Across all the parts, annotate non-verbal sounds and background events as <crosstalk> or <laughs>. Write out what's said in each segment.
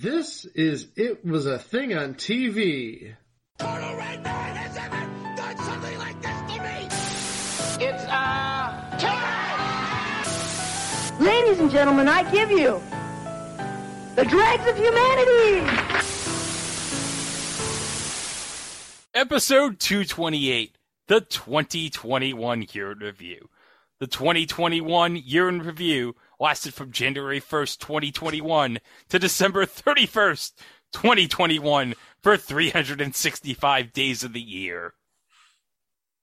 This is It Was a Thing on TV. Total Red Man has ever done something like this to me! It's, uh, time! Ladies and gentlemen, I give you the dregs of humanity! Episode 228, the 2021 Year in Review. The 2021 Year in Review lasted from January 1st, 2021 to December 31st, 2021 for 365 days of the year.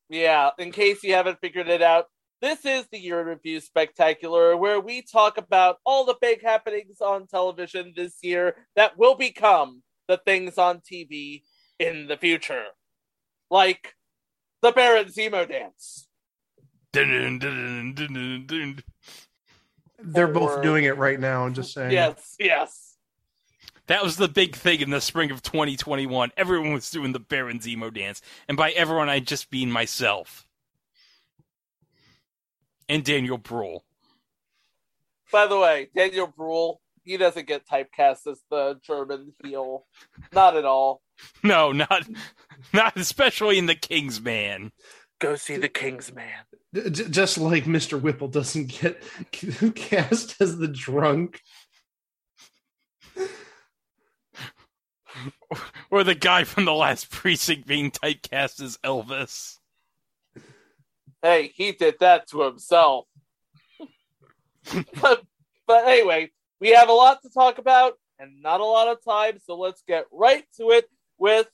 Yeah, in case you haven't figured it out, this is the Year in Review Spectacular, where we talk about all the big happenings on television this year that will become the things on TV in the future. Like the Baron Zemo dance. Dun, dun, dun, dun, They're Or- both doing it right now. I'm just saying. Yes, yes. That was the big thing in the spring of 2021. Everyone was doing the Baron Zemo dance. And by everyone, I just mean myself. And Daniel Bruhl. By the way, Daniel Bruhl, he doesn't get typecast as the German heel. Not at all. No, not <laughs> not especially in the King's Man. Go see the King's Man. D- j- just like Mr. Whipple doesn't get <laughs> cast as the drunk. Or the guy from the last precinct being typecast as Elvis. Hey, he did that to himself. but but anyway, we have a lot to talk about and not a lot of time, so let's get right to it with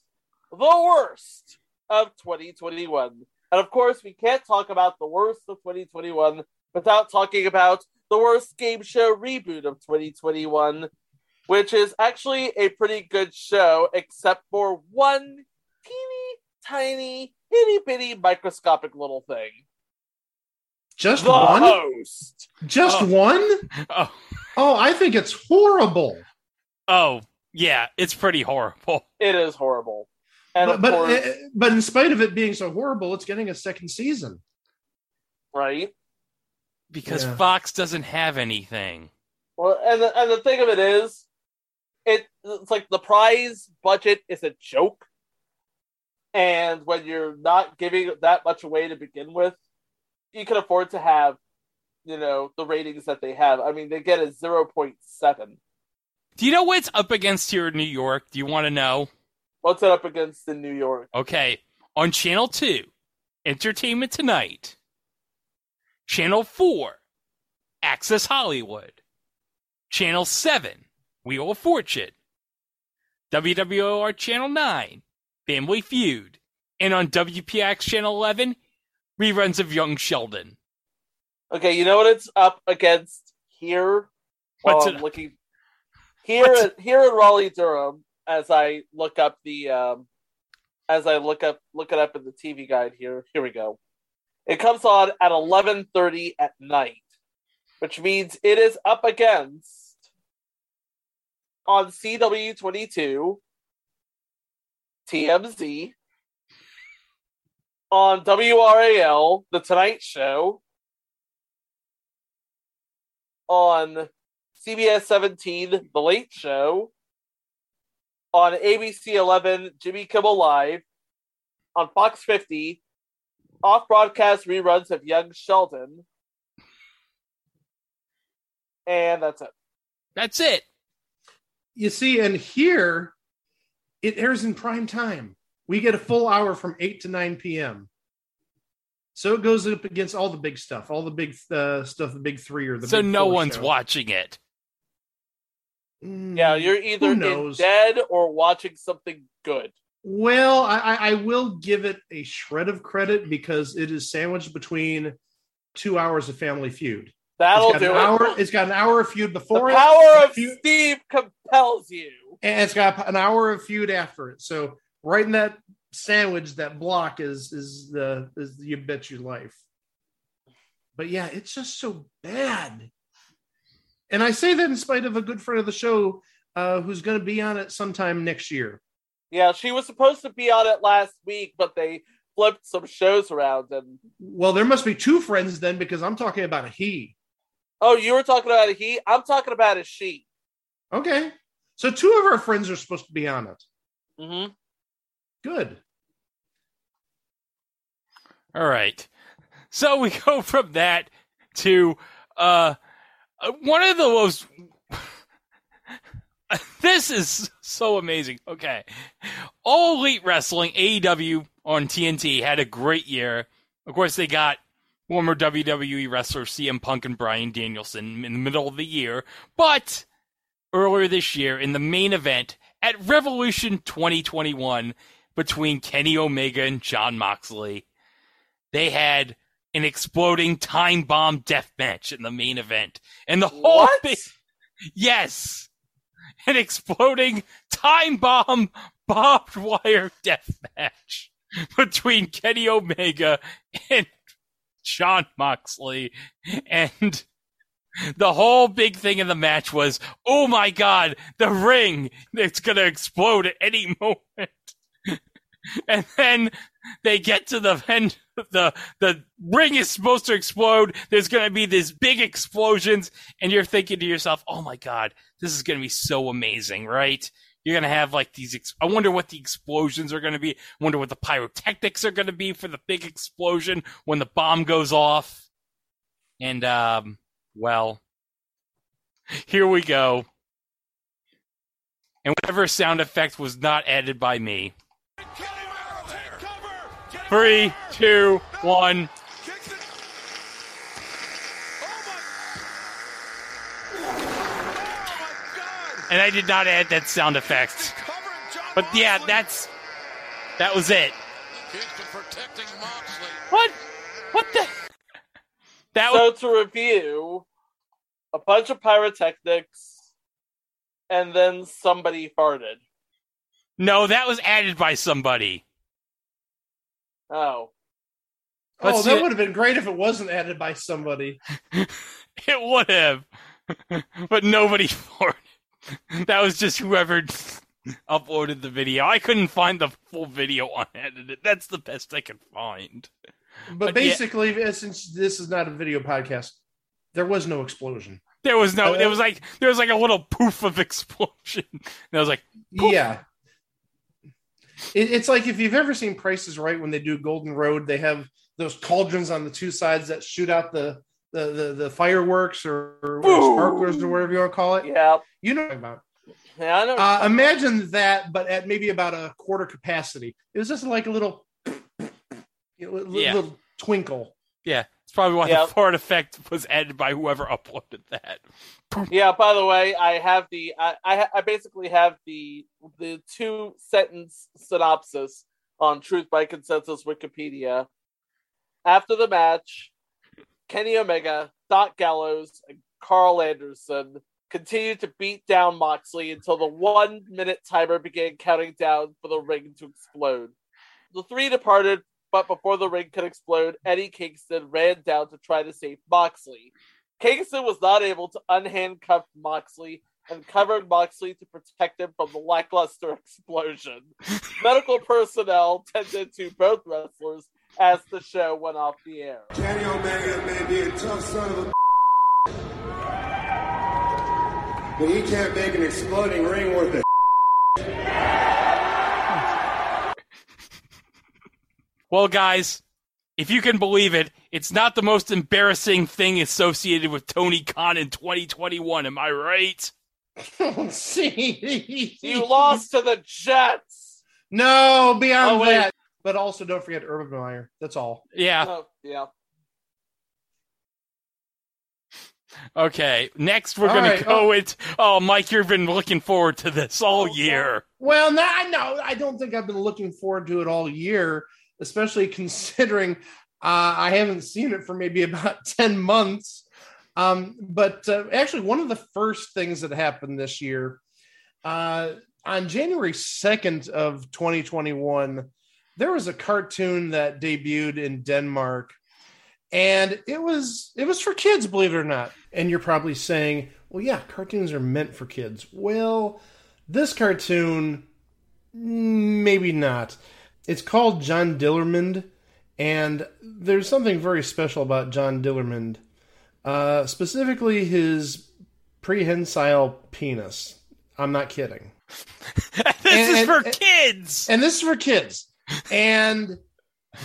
the worst of 2021. And of course, we can't talk about the worst of 2021 without talking about the worst game show reboot of 2021, which is actually a pretty good show, except for one teeny tiny, itty bitty, microscopic little thing. Just The one? host. Just Oh. one? <laughs> Oh, Oh, I think it's horrible. oh, yeah, it's pretty horrible. It is horrible. And But of but, course, uh, but in spite of it being so horrible, it's getting a second season. right? Because Yeah. Fox doesn't have anything. Well, and the, and the thing of it is, it it's like the prize budget is a joke, and when you're not giving that much away to begin with, you can afford to have, you know, the ratings that they have. I mean, they get a zero point seven. Do you know what's up against here in New York? Do you want to know? What's it up against in New York? Okay, on Channel 2, Entertainment Tonight. Channel 4, Access Hollywood. Channel 7, Wheel of Fortune. WWOR Channel 9, Family Feud. And on WPIX Channel 11, reruns of Young Sheldon. Okay, you know what it's up against here? What's While it- I'm looking here what's here in Raleigh, Durham, as I look up the um, as I look up look it up in the TV guide here. Here we go. It comes on at eleven thirty at night, which means it is up against on CW twenty two, TMZ, on WRAL, The Tonight Show, on CBS 17, The Late Show, on ABC 11, Jimmy Kimmel Live, on Fox 50, off broadcast reruns of Young Sheldon, and that's it. That's it. You see, and here it airs in prime time. We get a full hour from 8 to 9 p.m. So it goes up against all the big stuff, all the big uh, stuff, the big three or the So big no four one's show. watching it. Mm, Yeah, you're either dead or watching something good. Well, I, I will give it a shred of credit because it is sandwiched between two hours of Family Feud. That'll do an it. hour. It's got an hour of feud the before it, power of feud- Steve compels you. and it's got an hour of feud after it. So right in that sandwich, that block is is the is you bet your life. But yeah, it's just so bad. And I say that in spite of a good friend of the show uh, who's going to be on it sometime next year. Yeah, she was supposed to be on it last week, but they flipped some shows around. And Well, there must be two friends then because I'm talking about a he. oh, you were talking about a he. I'm talking about a she. Okay. So two of our friends are supposed to be on it. hmm Good. All right. So we <laughs> go from that to uh uh, Uh, one of the most <laughs> This is so amazing. Okay. All Elite Wrestling AEW on TNT had a great year. Of course they got former WWE wrestler CM Punk and Bryan Danielson in the middle of the year, but earlier this year in the main event at Revolution 2021 between Kenny Omega and Jon Moxley they had an exploding time bomb death match in the main event. And the whole What? thing, yes, an exploding time bomb barbed wire death match between Kenny Omega and Jon Moxley. And the whole big thing in the match was, oh my god, the ring, it's gonna explode at any <laughs> moment. and then they get to the end the the ring is supposed to explode. There's going to be these big explosions and you're thinking to yourself oh my god this is going to be so amazing right? You're going to have like these ex- i wonder what the explosions are going to be. I wonder what the pyrotechnics are going to be for the big explosion when the bomb goes off. And um well here we go. And whatever sound effect was not added by me Three, two, one. And I did not add that sound effect. But yeah, that's that was it. What? What the? That was So to review, a bunch of pyrotechnics, and then somebody farted. no, that was added by somebody. Oh, Let's oh, that it. would have been great if it wasn't added by somebody. <laughs> It would have, <laughs> but nobody <laughs> for it. That was just whoever uploaded the video. I couldn't find the full video unedited. That's the best I could find. But, But basically, uh, since this is not a video podcast, there was no explosion. There was no. Uh, There was like there was like a little poof of explosion. And I was like, Poof. Yeah. It, it's like if you've ever seen Prices Right when they do Golden Road, they have those cauldrons on the two sides that shoot out the the the, the fireworks or, or sparklers or whatever you want to call it. yeah, You know what I'm talking about. yeah, I know. Uh, imagine that, but at maybe about a quarter capacity. It was just like a little, <clears throat> you know, Yeah. little twinkle. yeah, it's probably why Yep. the fart effect was added by whoever uploaded that. Yeah. By the way, I have the I I, I basically have the the two sentence synopsis on Truth by Consensus Wikipedia. After the match, Kenny Omega, Doc Gallows, and Karl Anderson continued to beat down Moxley until the one minute timer began counting down for the ring to explode. The three departed, but before the ring could explode, Eddie Kingston ran down to try to save Moxley. Kingston was not able to unhandcuff Moxley and covered Moxley to protect him from the lackluster <laughs> explosion. Medical personnel tended to both wrestlers as the show went off the air. Kenny Omega may be a tough son of a <laughs> but he can't make an exploding ring worth of Well, guys, if you can believe it, it's not the most embarrassing thing associated with Tony Khan in 2021. Am I right? See, <laughs> You lost to the Jets. No, beyond Oh, that. But also, don't forget Urban Meyer. That's all. Yeah. Oh, yeah. Okay. Next, we're All gonna go oh. with. Oh, Mike, you've been looking forward to this all Oh, year. Well, no, I no, I don't think I've been looking forward to it all year, especially considering uh, I haven't seen it for maybe about <laughs> ten months. Um, but uh, actually, one of the first things that happened this year, uh, on January second of 2021, there was a cartoon that debuted in Denmark, and it was it was for kids, believe it or not. And you're probably saying, "Well, yeah, cartoons are meant for kids." Well, this cartoon, maybe not. It's called John Dillermand, and there's something very special about John Dillermand, uh, specifically his prehensile penis. I'm not kidding. <laughs> this And- is for and- kids. and this is for kids and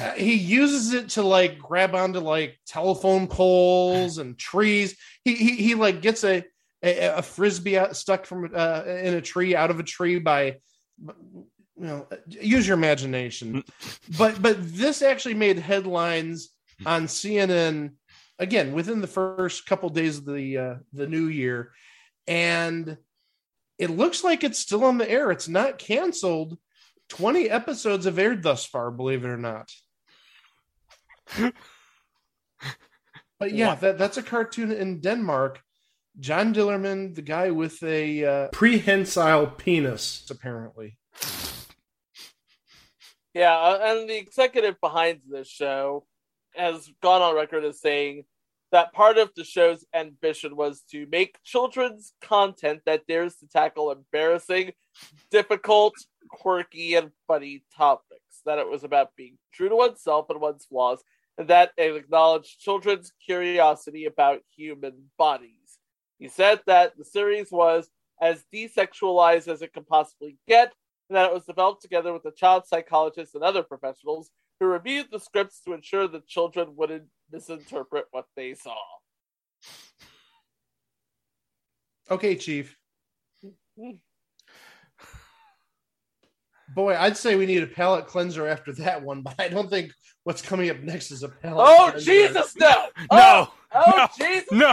uh, he uses it to like grab onto like telephone poles and trees he he, he like gets a, a a frisbee out, stuck from uh, in a tree out of a tree by you know use your imagination <laughs> but but this actually made headlines on cnn again within the first couple days of the uh, the new year and it looks like it's still on the air it's not canceled 20 episodes have aired thus far, believe it or not. <laughs> but yeah, that, that's a cartoon in Denmark. John Dillermand, the guy with a uh, prehensile penis, apparently. Yeah, uh, and the executive behind this show has gone on record as saying that part of the show's ambition was to make children's content that dares to tackle embarrassing, difficult, quirky, and funny topics. That it was about being true to oneself and one's flaws, and that it acknowledged children's curiosity about human bodies. He said that the series was as desexualized as it could possibly get, and that it was developed together with a child psychologist and other professionals who reviewed the scripts to ensure the children wouldn't misinterpret what they saw. Okay, Chief. Mm-hmm. Boy, I'd say we need a palate cleanser after that one, but I don't think what's coming up next is a palate Oh cleanser. Jesus, no! <laughs> No, Oh, oh no, Jesus, no,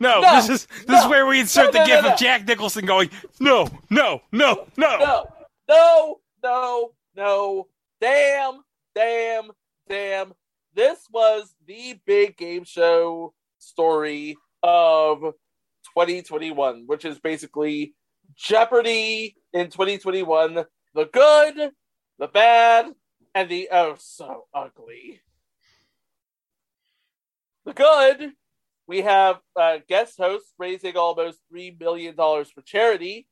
no, No, This is this no, is where we insert no, no, the gif no, no. of Jack Nicholson going, no, no, no, no. No, no, no! Damn, damn, damn! This was the big game show story of 2021, which is basically Jeopardy in 2021. The good, the bad, and the oh so ugly. The good, we have uh, guest hosts raising almost $3 million for charity.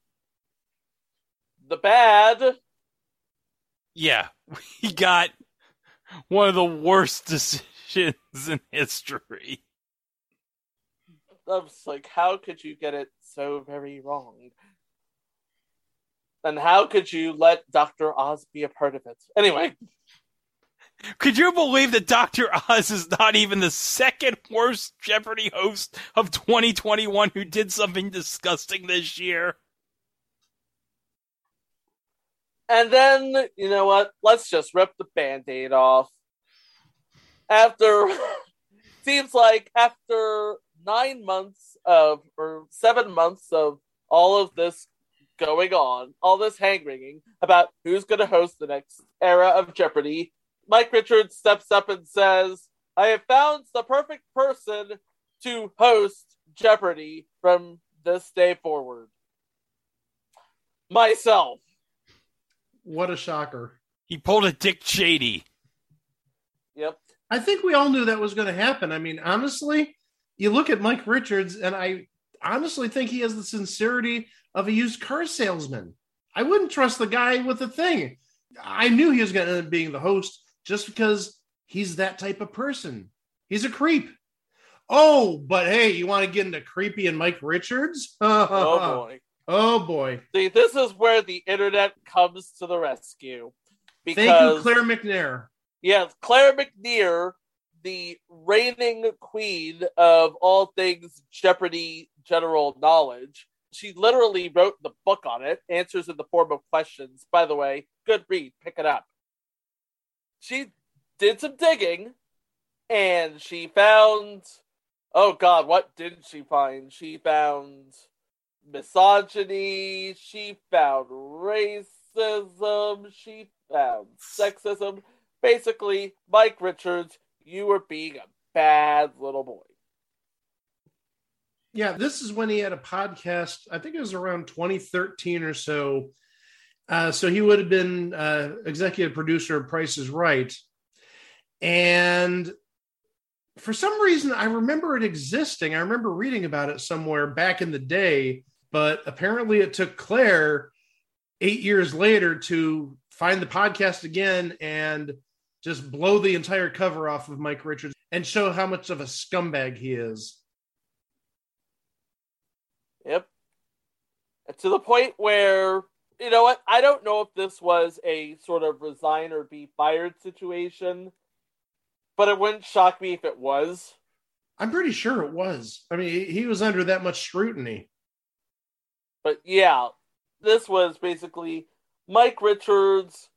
The bad, Yeah, <laughs> we got one of the worst <laughs> decisions in history. I was like, how could you get it so very wrong? And how could you let Dr. Oz be a part of it? Anyway, <laughs> Could you believe that Dr. Oz is not even the second worst Jeopardy host of 2021 who did something disgusting this year? And then, you know what? Let's just rip the band aid off. After, <laughs> seems like after nine months of, or seven months of all of this going on, all this hand wringing about who's going to host the next era of Jeopardy, Mike Richards steps up and says, I have found the perfect person to host Jeopardy from this day forward. Myself. What a shocker. He pulled a Dick Cheney. Yep. I think we all knew that was going to happen. I mean, honestly, you look at Mike Richards, and I honestly think he has the sincerity of a used car salesman. I wouldn't trust the guy with the thing. I knew he was going to end up being the host just because he's that type of person. He's a creep. Oh, but hey, you want to get into creepy and Mike Richards? <laughs> Oh boy. Oh boy. See, this is where the internet comes to the rescue. Because Thank you, Claire McNear. yes, Claire McNear, the reigning queen of all things Jeopardy general knowledge, she literally wrote the book on it, answers in the form of questions. By the way, good read, pick it up. She did some digging and she found oh god, what didn't she find? She found misogyny, she found racism, she found sexism. Basically, Mike Richards, you were being a bad little boy. Yeah, this is when he had a podcast. I think it was around 2013 or so. Uh, so he would have been uh, executive producer of Price is Right. And for some reason, I remember it existing. I remember reading about it somewhere back in the day, but apparently it took Claire eight years later to find the podcast again and just blow the entire cover off of Mike Richards and show how much of a scumbag he is. Yep. to the point where you know what? I don't know if this was a sort of resign or be fired situation, but it wouldn't shock me if it was. I'm pretty sure it was. I mean, he- he was under that much scrutiny. But yeah, this was basically Mike Richards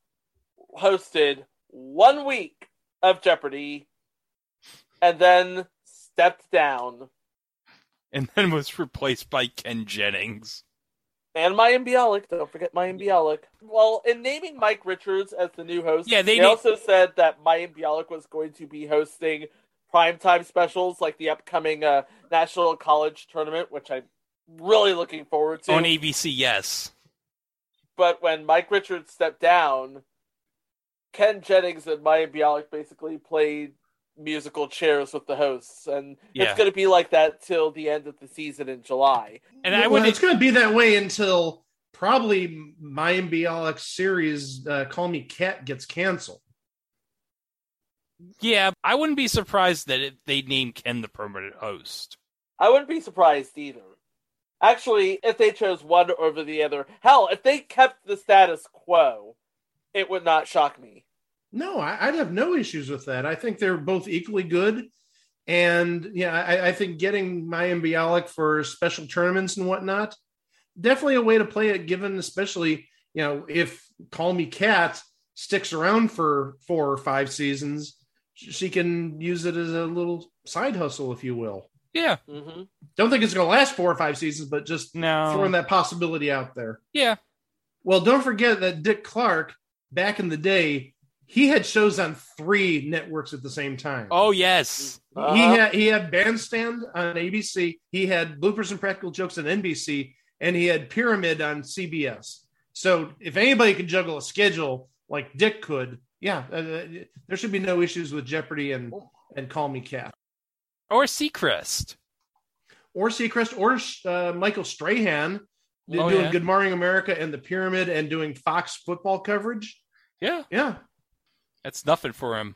hosted one week of Jeopardy and then stepped down. And then was replaced by Ken Jennings. And Mayim Bialik. Don't forget Mayim Bialik. Well, in naming Mike Richards as the new host, Yeah, they they na- also said that Mayim Bialik was going to be hosting primetime specials like the upcoming uh, National College Tournament, which I'm really looking forward to. On ABC, yes. but when Mike Richards stepped down, Ken Jennings and Mayim Bialik basically played musical chairs with the hosts, and Yeah. it's going to be like that till the end of the season in July. And I well, would it's going to be that way until probably Mayim Bialik's series uh, "Call Me Cat" gets canceled. yeah, I wouldn't be surprised that it, they named Ken the permanent host. I wouldn't be surprised either. Actually, if they chose one over the other, hell, if they kept the status quo, it would not shock me. No, I, I'd have no issues with that. I think they're both equally good. And yeah, I, I think getting Mayim Bialik for special tournaments and whatnot, definitely a way to play it, given especially, you know, if Call Me Cat sticks around for four or five seasons, she can use it as a little side hustle, if you will. Yeah, hmm Don't think it's going to last four or five seasons, but just no. throwing that possibility out there. Yeah, Well, don't forget that Dick Clark, back in the day, he had shows on three networks at the same time. oh yes. He Uh-huh. had he had Bandstand on ABC, he had Bloopers and Practical Jokes on NBC, and he had Pyramid on CBS. So if anybody could juggle a schedule like Dick could, yeah, uh, uh, there should be no issues with Jeopardy and and Call Me Cat Or Seacrest. or Seacrest or uh, Michael Strahan Oh, doing yeah. Good Morning America and the Pyramid and doing Fox football coverage. Yeah, Yeah, that's nothing for him.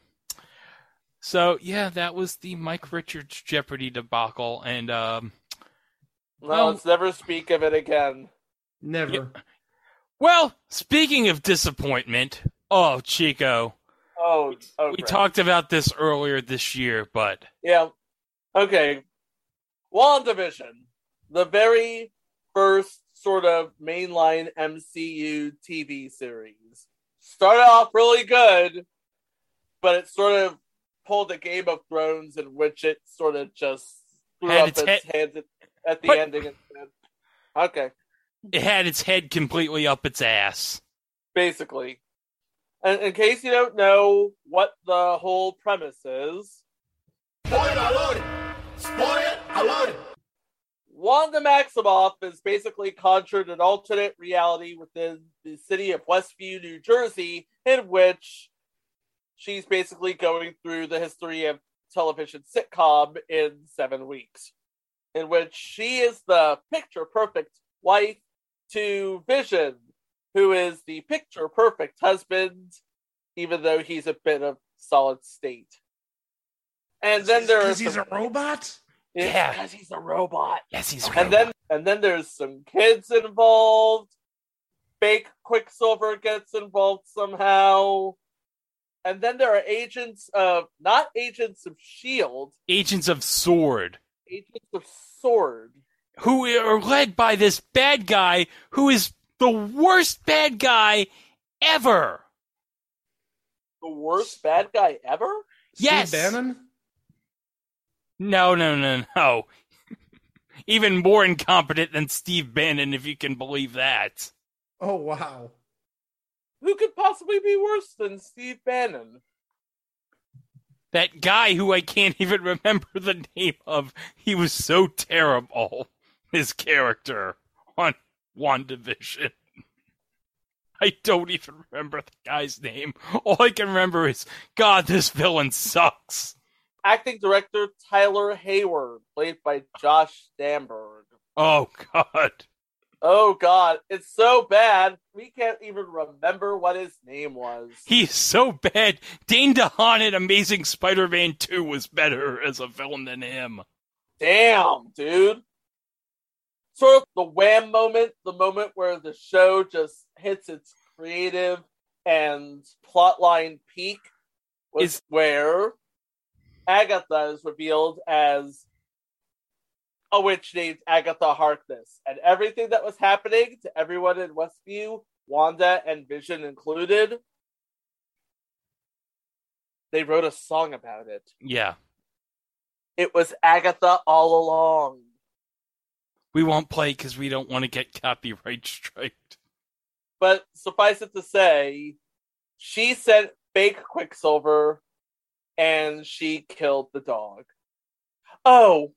So yeah, that was the Mike Richards Jeopardy debacle, and um, No, Well- let's never speak of it again. never. well, speaking of disappointment, oh Chico, Oh, oh we crap. talked about this earlier this year, but Yeah. Okay. WandaVision, the very first sort of mainline MCU TV series, started off really good, but it sort of pulled a Game of Thrones in which it sort of just threw Had up its its, head- hands at, at the But- ending instead. Okay, it had its head completely up its ass. basically. And in case you don't know what the whole premise is, Spoiler alert! Spoiler alert! Wanda Maximoff is basically conjured an alternate reality within the city of Westview, New Jersey, in which she's basically going through the history of television sitcom in seven weeks, in which she is the picture perfect wife to Vision, who is the picture perfect husband, even though he's a bit of solid state. And then there's because is he's a robot. Yeah. because he's a robot. Yes, he's And then and then there's some kids involved. Fake Quicksilver gets involved somehow. And then there are agents of not agents of Shield, Agents of Sword, agents of Sword. who are led by this bad guy who is the worst bad guy ever. The worst bad guy ever? Yes. Steve Bannon. No, no, no, no. Even more incompetent than Steve Bannon, if you can believe that. Oh wow. Who could possibly be worse than Steve Bannon? That guy who I can't <laughs> even remember the name of. He was so terrible. His character on WandaVision. I don't even remember the guy's name. All I can remember is, God, this villain sucks. Acting director Tyler Hayward, played by Josh Stamberg. Oh, God. Oh god, it's so bad we can't even remember what his name was. He's so bad. Dane DeHaan in Amazing Spider-Man 2 was better as a villain than him. Damn, dude. sort of the wham moment, the moment where the show just hits its creative and plotline peak, was Is- where Agatha is revealed as a witch named Agatha Harkness. And everything that was happening to everyone in Westview, Wanda and Vision included, they wrote a song about it. Yeah. It was Agatha all along. We won't play because we don't want to get copyright striked. But suffice it to say, she sent fake Quicksilver and she killed the dog. Oh,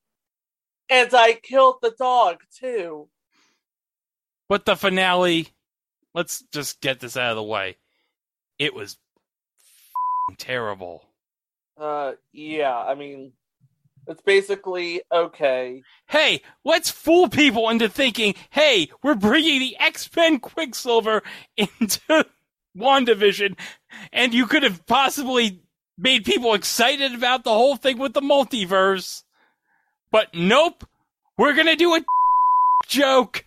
and I killed the dog too. But the finale, let's just get this out of the way. It was f***ing terrible. Uh, yeah, I mean, it's basically okay. Hey, let's fool people into thinking, hey, we're bringing the X Men Quicksilver <laughs> into WandaVision, and you could have possibly made people excited about the whole thing with the multiverse. But nope, we're gonna do a <laughs> joke.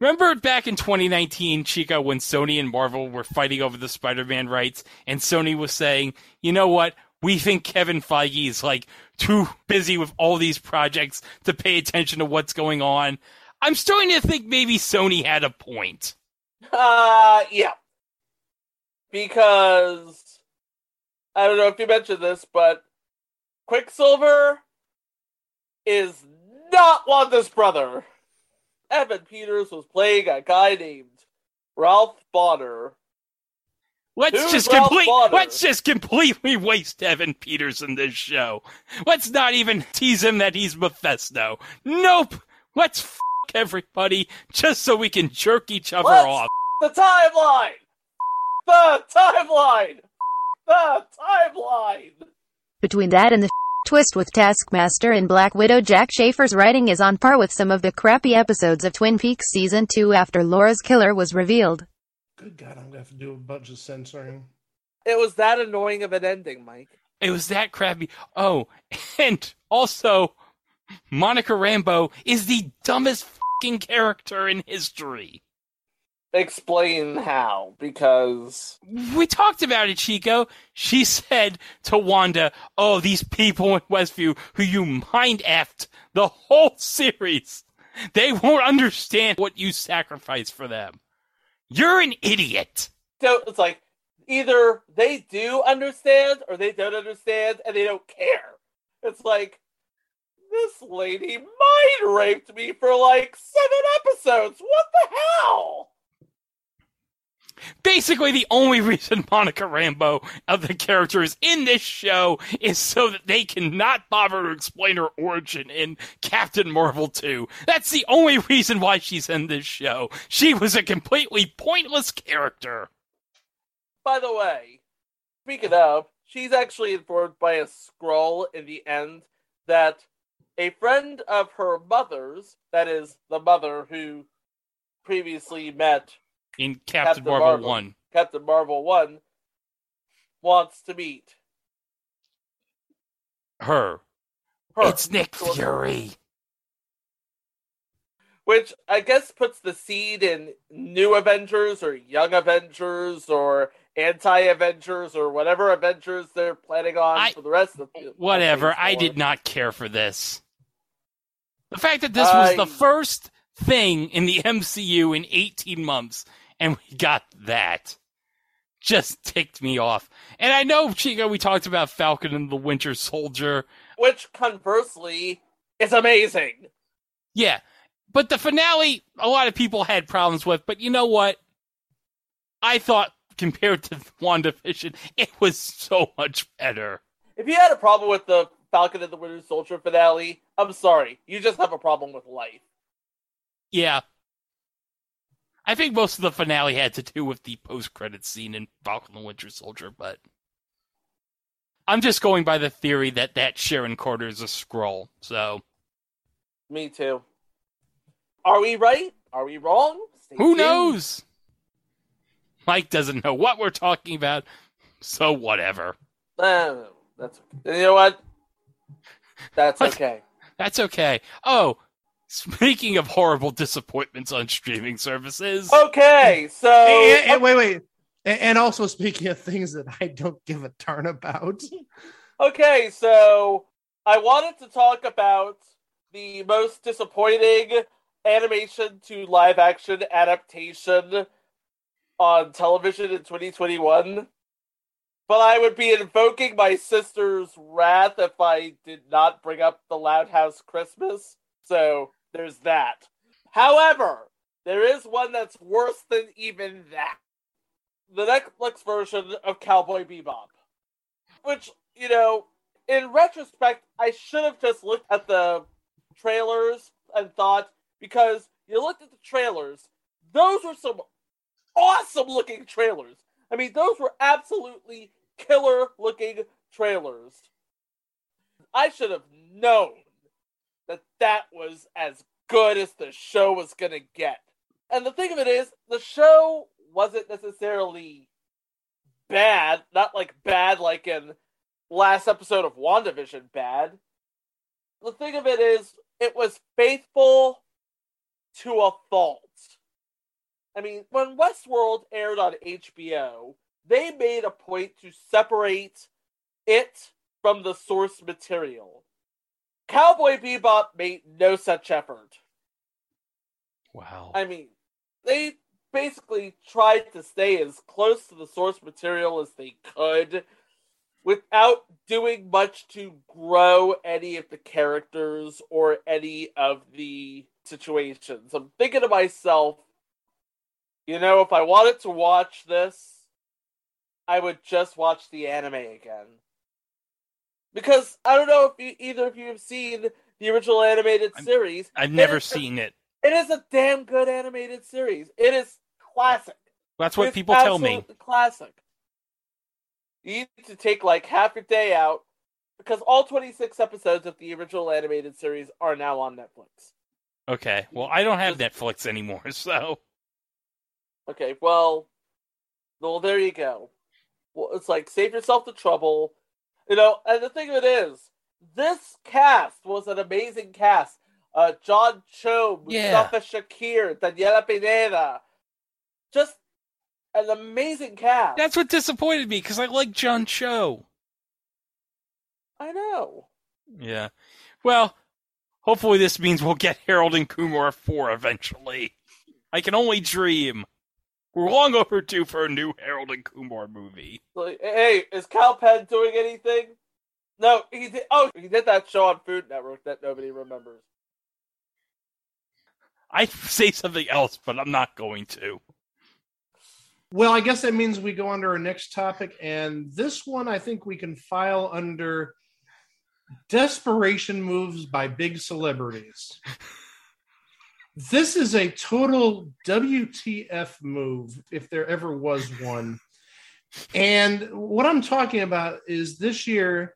Remember back in 2019, Chico, when Sony and Marvel were fighting over the Spider Man rights, and Sony was saying, you know what? We think Kevin Feige is like too busy with all these projects to pay attention to what's going on. I'm starting to think maybe Sony had a point. Uh, yeah. Because, I don't know if you mentioned this, but Quicksilver is not Wanda's brother. Evan Peters was playing a guy named Ralph Bohner. Let's Who's just Ralph complete. Bohner? Let's just completely waste Evan Peters in this show. Let's not even tease him that he's Mephisto. Nope. Let's f- everybody just so we can jerk each other Let's off. The timeline! The timeline! The timeline! Between that and the twist with Taskmaster and Black Widow, Jac Schaeffer's writing is on par with some of the crappy episodes of Twin Peaks season 2 after Laura's killer was revealed. Good God, I'm gonna have to do a bunch of censoring. It was that annoying of an ending, Mike. It was that crappy. Oh, and also, Monica Rambeau is the dumbest fucking character in history. Explain how, because We talked about it, Chico. She said to Wanda, Oh, these people in Westview who you mind effed the whole series, they won't understand what you sacrifice for them. You're an idiot. so it's like either they do understand or they don't understand and they don't care. It's like this lady mind raped me for like seven episodes. What the hell? Basically, the only <laughs> reason Monica Rambeau of the characters in this show is so that they cannot bother to explain her origin in Captain Marvel 2. That's the only reason why she's in this show. She was a completely pointless character. By the way, speaking of, she's actually informed by a Skrull in the end that a friend of her mother's, that is the mother who previously met In Captain, Captain Marvel, Marvel. 1. Captain Marvel 1, wants to meet Her. her. It's Nick Fury. Which I guess puts the seed in New Avengers or Young Avengers or Anti Avengers or whatever Avengers they're planning on I- for the rest of the Whatever. I did not care for this. The fact that this was I- the first thing in the <laughs> MCU in 18 months and we got that just ticked me off. And I know, Chico, we talked about Falcon and the Winter Soldier. Which conversely is amazing. Yeah. But the finale, a lot of people had problems with. But you know what? I thought compared to WandaVision, it was so much better. If you had a problem with the Falcon and the Winter Soldier finale, I'm sorry. You just have a problem with life. Yeah. I think most of the finale had to do with the post credit scene in Falcon and the Winter Soldier, but I'm just going by the theory that that Sharon Carter is a Skrull. So Me too. Are we right? Are we wrong? Stay who tuned. knows? Mike doesn't know what we're talking about, so whatever. Uh, that's. You know what? That's <laughs> okay. That's okay. Oh, speaking of horrible disappointments on streaming services, Okay, so <laughs> and, and- wait, wait. And, and also speaking of things that I don't give a darn about. Okay, so I wanted to talk about the most disappointing animation to live action adaptation on television in 2021. But I would be invoking my sister's wrath if I did not bring up the Loud House Christmas. So there's that. However, there is one that's worse than even that. The Netflix version of Cowboy Bebop. Which, you know, in retrospect, I should have just looked at the trailers and thought, because you looked at the trailers, those were some awesome looking trailers. I mean, those were absolutely killer looking trailers. I should have known that that was as good as the show was going to get. And the thing of it is, the show wasn't necessarily bad, not like bad like in last episode of WandaVision bad. The thing of it is, it was faithful to a fault. I mean, when Westworld aired on HBO, they made a point to separate it from the source material. Cowboy Bebop made no such effort. wow. I mean, they basically tried to stay as close to the source material as they could without doing much to grow any of the characters or any of the situations. I'm thinking to myself, you know, if I wanted to watch this, I would just watch the anime again. Because I don't know if you, either of you have seen the original animated I'm- series. I've never seen it. It is a damn good animated series. It is classic. That's what It's people tell me. Classic. You need to take like half your day out because all 26 episodes of the original animated series are now on Netflix. Okay. Well, I don't have Netflix anymore, <laughs> so Okay, well, well, there you go. Well, it's like save yourself the trouble, you know. And the thing of it is, this cast was an amazing cast. Uh, John Cho, Yeah. Mustafa Shakir, Daniella Pineda, just an amazing cast. that's what disappointed me because I like John Cho. I know. Yeah. Well, hopefully this means we'll get Harold and Kumar 4 eventually. I can only dream. We're long overdue for a new Harold and Kumar movie. Like, hey, is Kal Penn doing anything? No, he did. Oh, he did that show on Food Network that nobody remembers. I'd say something else, but I'm not going to. Well, I guess that means we go under our next topic, and this one I think we can file under desperation moves by big celebrities. <laughs> This is a total WTF move, if there ever was one. And what I'm talking about is this year,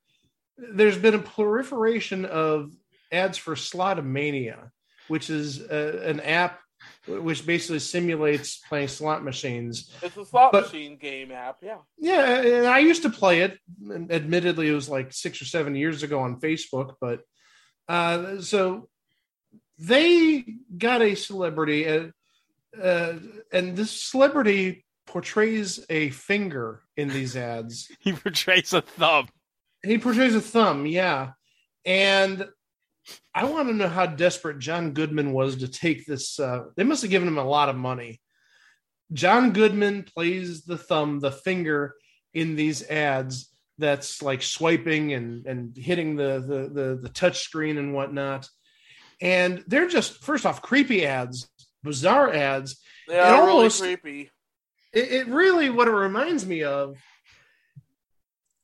there's been a proliferation of ads for Slotomania, which is uh, an app which basically simulates playing slot machines. It's a slot But- machine game app, yeah. Yeah, and I used to play it. Admittedly, it was like six or seven years ago on Facebook, but uh, so they got a celebrity, uh, uh, and this celebrity portrays a finger in these ads. <laughs> He portrays a thumb. He portrays a thumb, yeah. And I want to know how desperate John Goodman was to take this. Uh, they must have given him a lot of money. John Goodman plays the thumb, the finger in these ads that's like swiping and, and hitting the, the, the, the touch screen and whatnot. And they're just, first off, creepy ads, bizarre ads. They are really almost- creepy. It, it really, what it reminds me of,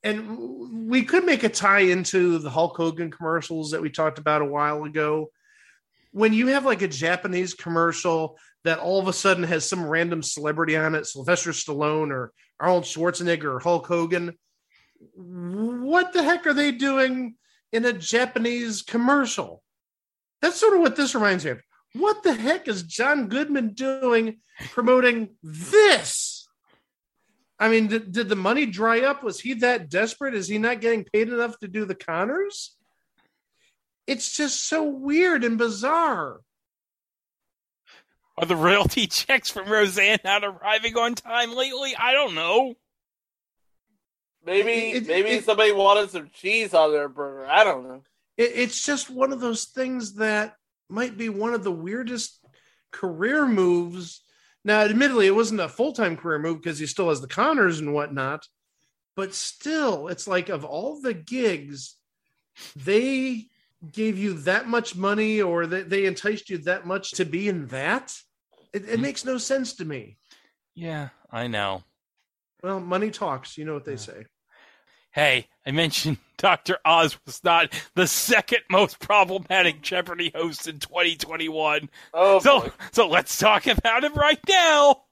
and we could make a tie into the Hulk Hogan commercials that we talked about a while ago. When you have like a Japanese commercial that all of a sudden has some random celebrity on it, Sylvester Stallone or Arnold Schwarzenegger or Hulk Hogan, what the heck are they doing in a Japanese commercial? That's sort of what this reminds me of. What the heck is John Goodman doing promoting this? I mean, did, did the money dry up? Was he that desperate? Is he not getting paid enough to do the Conners? it's just so weird and bizarre. Are the royalty <laughs> checks from Roseanne not arriving on time lately? I don't know. Maybe It- it- maybe it- somebody wanted some cheese on their burger. I don't know. It, it's just one of those things that might be one of the weirdest career moves. Now, admittedly, it wasn't a full time career move because he still has the Conners and whatnot, but still, it's like of all the gigs, they gave you that much money or they, they enticed you that much to be in that. It, it mm-hmm. makes no sense to me. Yeah, I know. Well, money talks. You know what they say. Hey, I mentioned Dr. Oz was not the second most problematic Jeopardy host in 2021. Oh, So, boy. so let's talk about him right now.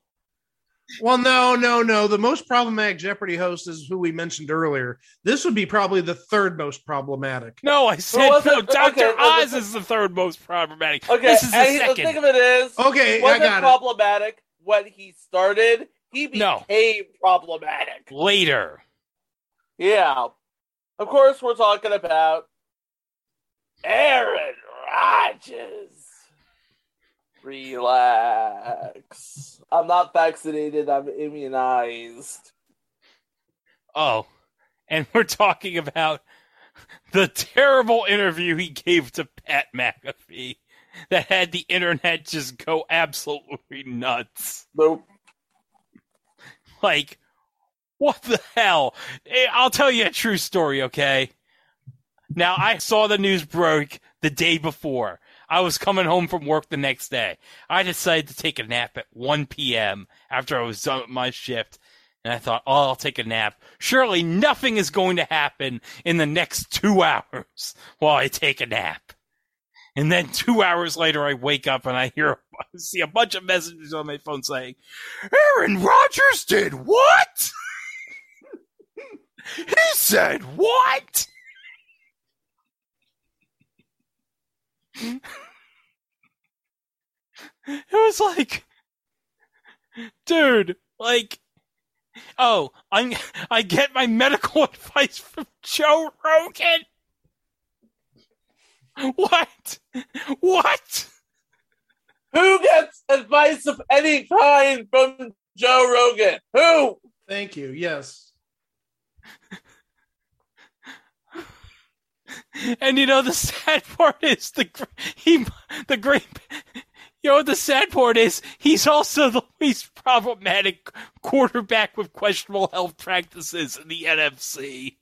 Well, no, no, no. The most problematic Jeopardy host is who we mentioned earlier. This would be probably the third most problematic. No, I said was no, it- Dr. okay, was Oz is the third most problematic. okay. this is the and he- the second. thing of it is, Okay, wasn't got it. problematic when he started. He No. became problematic. Later. Yeah. Of course, we're talking about Aaron Rodgers. Relax. I'm not vaccinated. I'm immunized. Oh, and we're talking about the terrible interview he gave to Pat McAfee that had the internet just go absolutely nuts. Nope. Like, what the hell? Eh, I'll tell you a true story, okay? Now, I saw the news broke the day before. I was coming home from work the next day. I decided to take a nap at 1 p.m. after I was done with my shift. And I thought, oh, I'll take a nap. Surely nothing is going to happen in the next two <laughs> hours while I take a nap. And then two hours later, I wake up and I hear, <laughs> see a bunch of messages on my phone saying, Aaron Rodgers did what? He said what? It was like, dude, like, oh, I'm, I get my medical <laughs> advice from Joe Rogan. What? What? Who gets advice of any kind from Joe Rogan? Who? Thank you. Yes. And you know the sad part is the he the great you know the sad part is he's also the least problematic quarterback with questionable health practices in the NFC.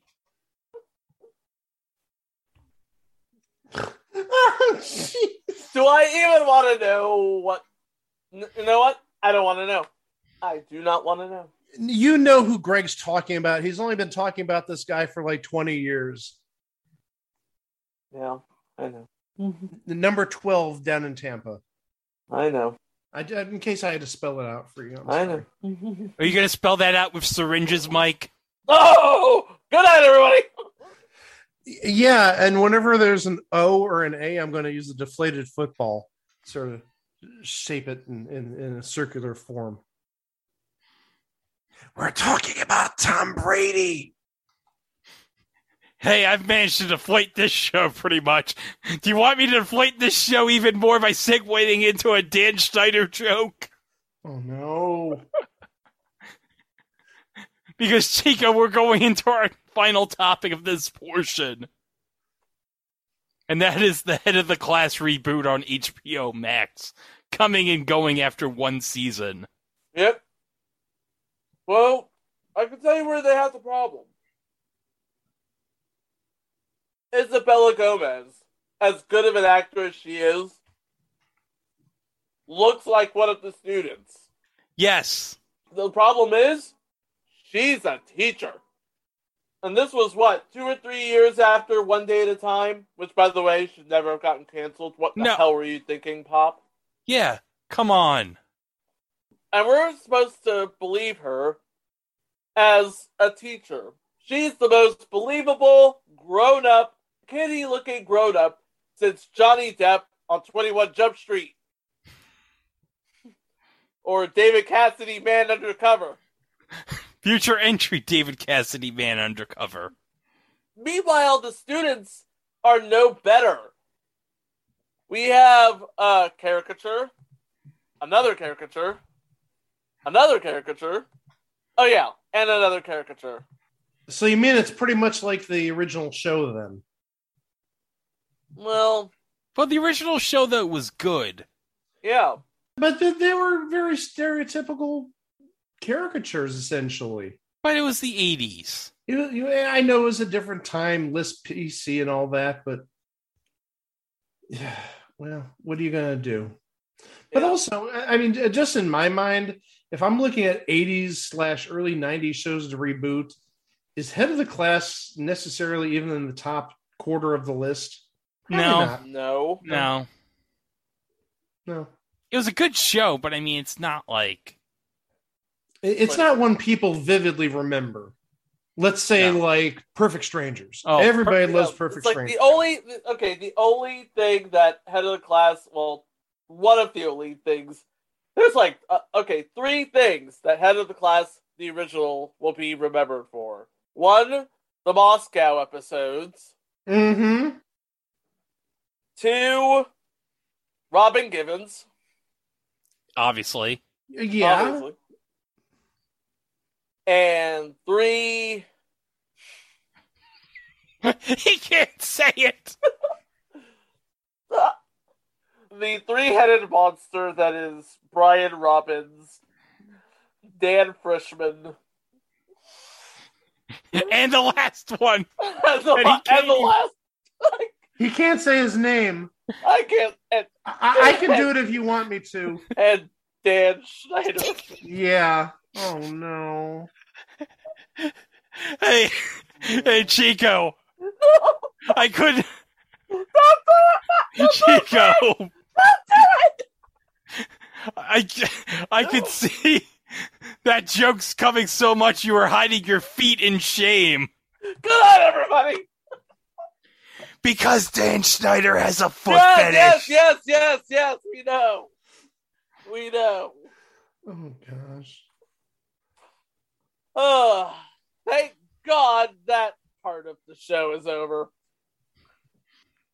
<laughs> Do I even want to know what? You know what? I don't want to know. I do not want to know. You know who Greg's talking about. He's only been talking about this guy for like 20 years. Yeah, I know. The number 12 down in Tampa. I know. I, in case I had to spell it out for you. I'm I sorry. know. Are you going to spell that out with syringes, Mike? Oh, good night, everybody. Yeah, and whenever there's an O or an A, I'm going to use the deflated football, sort of shape it in, in, in a circular form. We're talking about Tom Brady. Hey, I've managed to deflate this show pretty much. Do you want me to deflate this show even more by segueing into a Dan Schneider joke? Oh no! <laughs> Because Chico, we're going into our final topic of this portion. And that is the head of the class reboot on HBO Max, coming and going after one season. Yep. Well, I can tell you where they have the problem. Isabella Gomez, as good of an actor as she is, looks like one of the students. Yes. The problem is, she's a teacher. And this was what, two or three years after One Day at a Time, which, by the way, should never have gotten canceled. What the No. hell were you thinking, Pop? Yeah. Come on. And we're supposed to believe her as a teacher. She's the most believable, grown up, kitty looking grown up since Johnny Depp on 21 Jump Street. Or David Cassidy, Man Undercover. <laughs> Future entry David Cassidy Man Undercover. Meanwhile, the students are no better. We have a caricature, another caricature, another caricature. Oh yeah, and another caricature. So you mean it's pretty much like the original show then? Well, But the original show though was good. yeah. But they, they were very stereotypical caricatures, essentially. But it was the eighties. You, you, I know it was a different time, list PC and all that, but yeah, well, what are you gonna do? But Yeah. also, I I mean, just in my mind, if I'm looking at 80s slash early 90s shows to reboot, is Head of the Class necessarily even in the top quarter of the list? Probably No. No. No. no. It was a good show, but I mean it's not like It- It's not one people vividly remember. Let's say No. like Perfect Strangers. Oh, Everybody Yeah, loves it's Perfect like Strangers. the only okay, the only thing that head of the class, well, one of the only things. There's like uh, okay, three things that head of the class, the original, will be remembered for. One, the Moscow episodes. mm-hmm. Two, Robin Givens. obviously. Yeah. obviously. And three, <laughs> he can't say it. <laughs> the three-headed monster that is Brian Robbins, Dan Frischman, <laughs> And the last one. <laughs> and the, And he la- can't and the last. He can't say his name. I can't. And, I, I can do <laughs> it if you want me to. and Dan Schneider. Yeah. Oh no. Hey, hey, Chico. I couldn't. Chico. <laughs> I, I could see that joke's coming so much you were hiding your feet in shame. Good on everybody. Because Dan Schneider has a foot yes, fetish. yes, yes, yes, yes. We know. We know. Oh gosh. Oh, thank God that part of the show is over.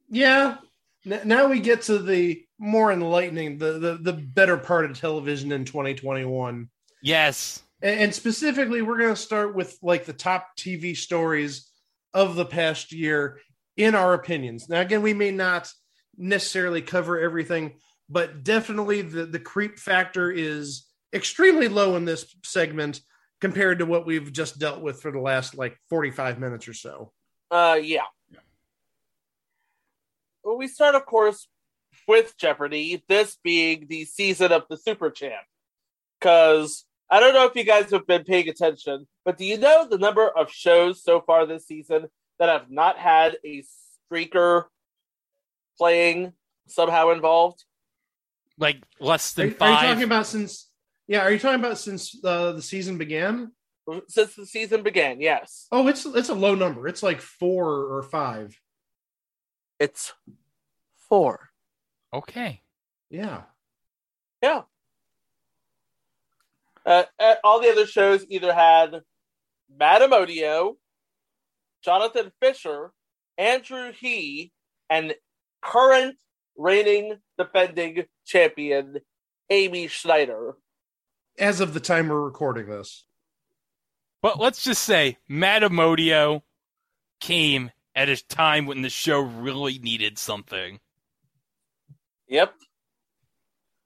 Yeah. N- now we get to the more enlightening, the, the the better part of television in 2021. Yes. And, and specifically, we're going to start with like the top TV stories of the past year in our opinions. Now, again, we may not necessarily cover everything, but definitely the, the creep factor is extremely low in this segment compared to what we've just dealt with for the last like 45 minutes or so. Uh, yeah. Well, we start, of course, with Jeopardy. This being the season of the Super Champ, because I don't know if you guys have been paying attention, but do you know the number of shows so far this season that have not had a streaker playing somehow involved? Like less Are, five. are you talking about since? Yeah, are you talking about since uh, the season began? Since the season began, yes. Oh, it's it's a low number. It's like four or five. It's four. okay. Yeah. Yeah. Uh, uh, all the other shows either had Matt Amodio, Jonathan Fisher, Andrew He, and current reigning defending champion Amy Schneider. As of the time we're recording this. But let's just say Matt Amodio came at a time when the show really needed something. Yep.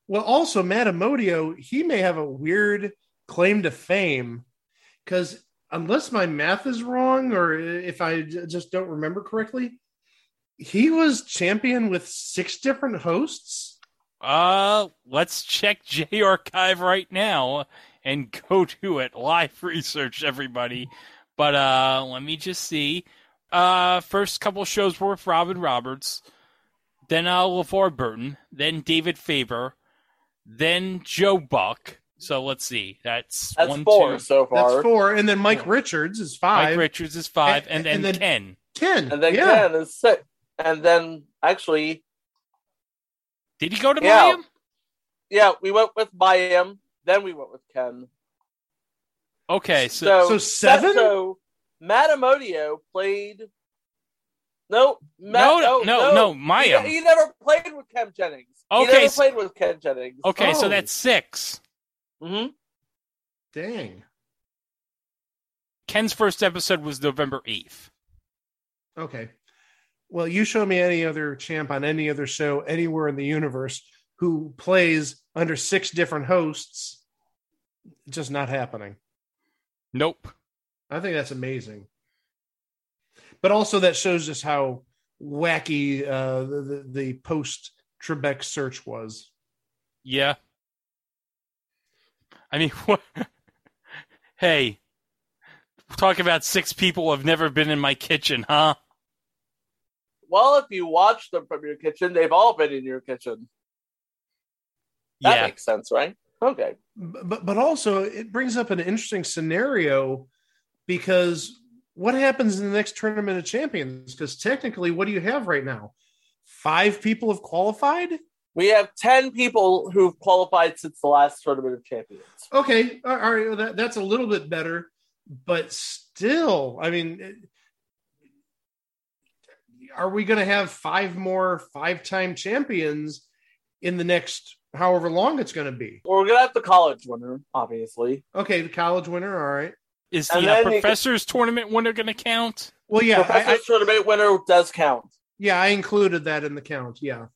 Well, also Matt Amodio, he may have a weird claim to fame because unless my math is wrong or if I j- just don't remember correctly, he was champion with six different hosts. Uh, let's check J Archive right now and go to it. Live research, everybody. But uh, let me just see. Uh, first couple shows were with Robin Roberts, then uh, LeVar Burton, then David Faber, then Joe Buck. So let's see. That's, That's one, four two. so far. That's four. And then Mike Richards is five. Mike Richards is five, And- and, then and then- Ken. Ken. And then yeah. Ken is six. And then actually, Did he go to Yeah. Mayim? yeah, we went with Mayim, then we went with Ken. Okay, so So seven? So Matt Amodio played No, Matt, No, no, no, Mayim. He, he never played with Ken Jennings. Okay, he never played with Ken Jennings. Okay, so Oh. that's six. hmm Dang. Ken's first episode was November 8th. Okay. Well, you show me any other champ on any other show anywhere in the universe who plays under six different hosts. Just not happening. Nope. I think that's amazing. But also, that shows us how wacky uh, the, the, the post Trebek search was. Yeah. I mean, <laughs> what? hey, talk about six people who have never been in my kitchen, huh? Well, if you watch them from your kitchen, they've all been in your kitchen. That yeah. makes sense, right? Okay. but but also it brings up an interesting scenario because what happens in the next tournament of champions? Because technically what do you have right now? Five people have qualified? We have 10 people who've qualified since the last Tournament of Champions. okay all right well, that, that's a little bit better but still i mean are we going to have five more five-time champions in the next however long it's going to be? Well, we're going to have the college winner, obviously. okay the college winner all right Is the uh, then you- professor's tournament winner going to count? well yeah I, Professor's I, Tournament winner does count. Yeah, I included that in the count. Yeah.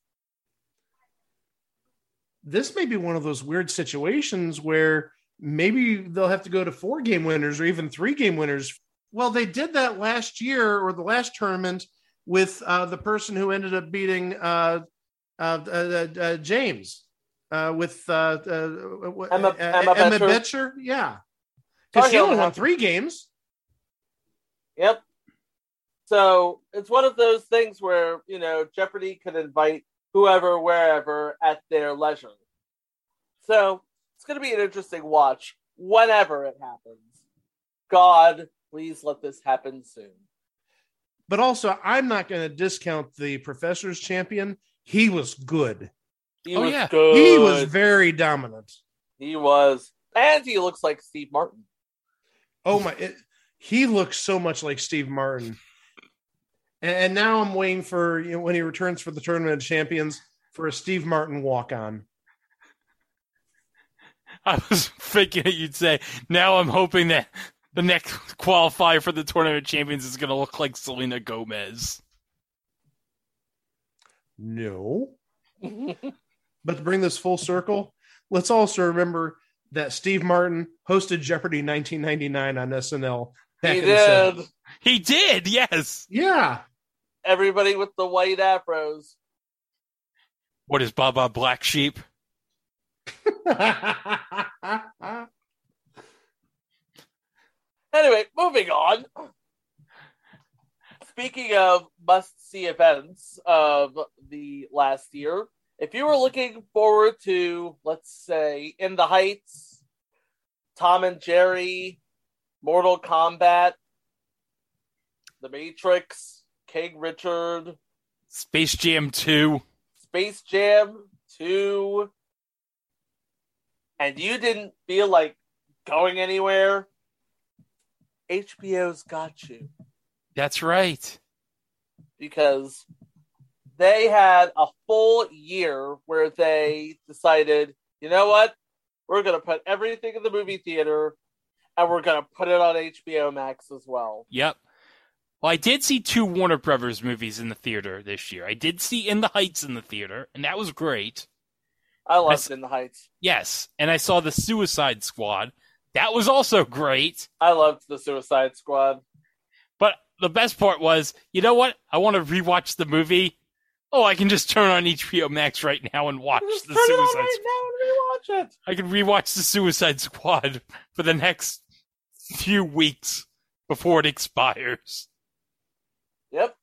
This may be one of those weird situations where maybe they'll have to go to four game winners or even three game winners. Well, they did that last year or the last tournament with uh, the person who ended up beating uh, uh, uh, uh, James uh, with uh, uh, Emma- Emma Emma Boettcher? Boettcher. Yeah. Because she only won three games. Yep. So it's one of those things where, you know, Jeopardy can invite whoever, wherever at their leisure. So it's going to be an interesting watch whenever it happens. God, please let this happen soon. But also, I'm not going to discount the professor's champion. He was good. He Oh, was yeah. good. He was very dominant. He was. And he looks like Steve Martin. Oh my! It, he looks so much like Steve Martin. And, and now I'm waiting for you know, when he returns for the tournament of champions for a Steve Martin walk on. <laughs> I was thinking that you'd say, now I'm hoping that the next qualifier for the tournament of champions is going to look like Selena Gomez. No, <laughs> but to bring this full circle, let's also remember that Steve Martin hosted Jeopardy 1999 on SNL. Back he did. He did, yes. Yeah. Everybody with the white afros. What is Baba Black Sheep? <laughs> Anyway, moving on. Speaking of must see events of the last year, if you were looking forward to, let's say, In the Heights, Tom and Jerry, Mortal Kombat, The Matrix, King Richard, Space Jam 2. Space Jam 2, and you didn't feel like going anywhere, HBO's got you. That's right. because they had a full year where they decided, you know what? We're going to put everything in the movie theater and we're going to put it on HBO Max as well. Yep. Well, I did see two Warner Brothers movies in the theater this year. I did see In the Heights in the theater, and that was great. I loved That's- In the Heights. Yes. And I saw The Suicide Squad. That was also great. I loved The Suicide Squad. But the best part was, you know what? I want to rewatch the movie. Oh, I can just turn on HBO Max right now and watch Just the turn it on Suicide right Squad. now and rewatch it. I can rewatch the Suicide Squad for the next few weeks before it expires. Yep.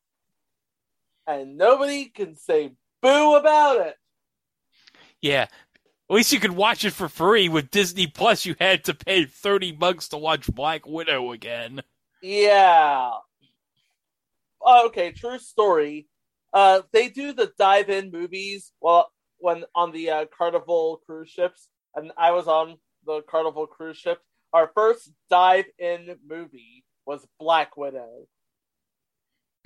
And nobody can say boo about it. Yeah. At least you could watch it for free. With Disney Plus, you had to pay 30 bucks to watch Black Widow again. Yeah. Oh, okay, true story. Uh, they do the dive-in movies well when on the uh, Carnival cruise ships, and I was on the Carnival cruise ship. Our first dive-in movie was Black Widow.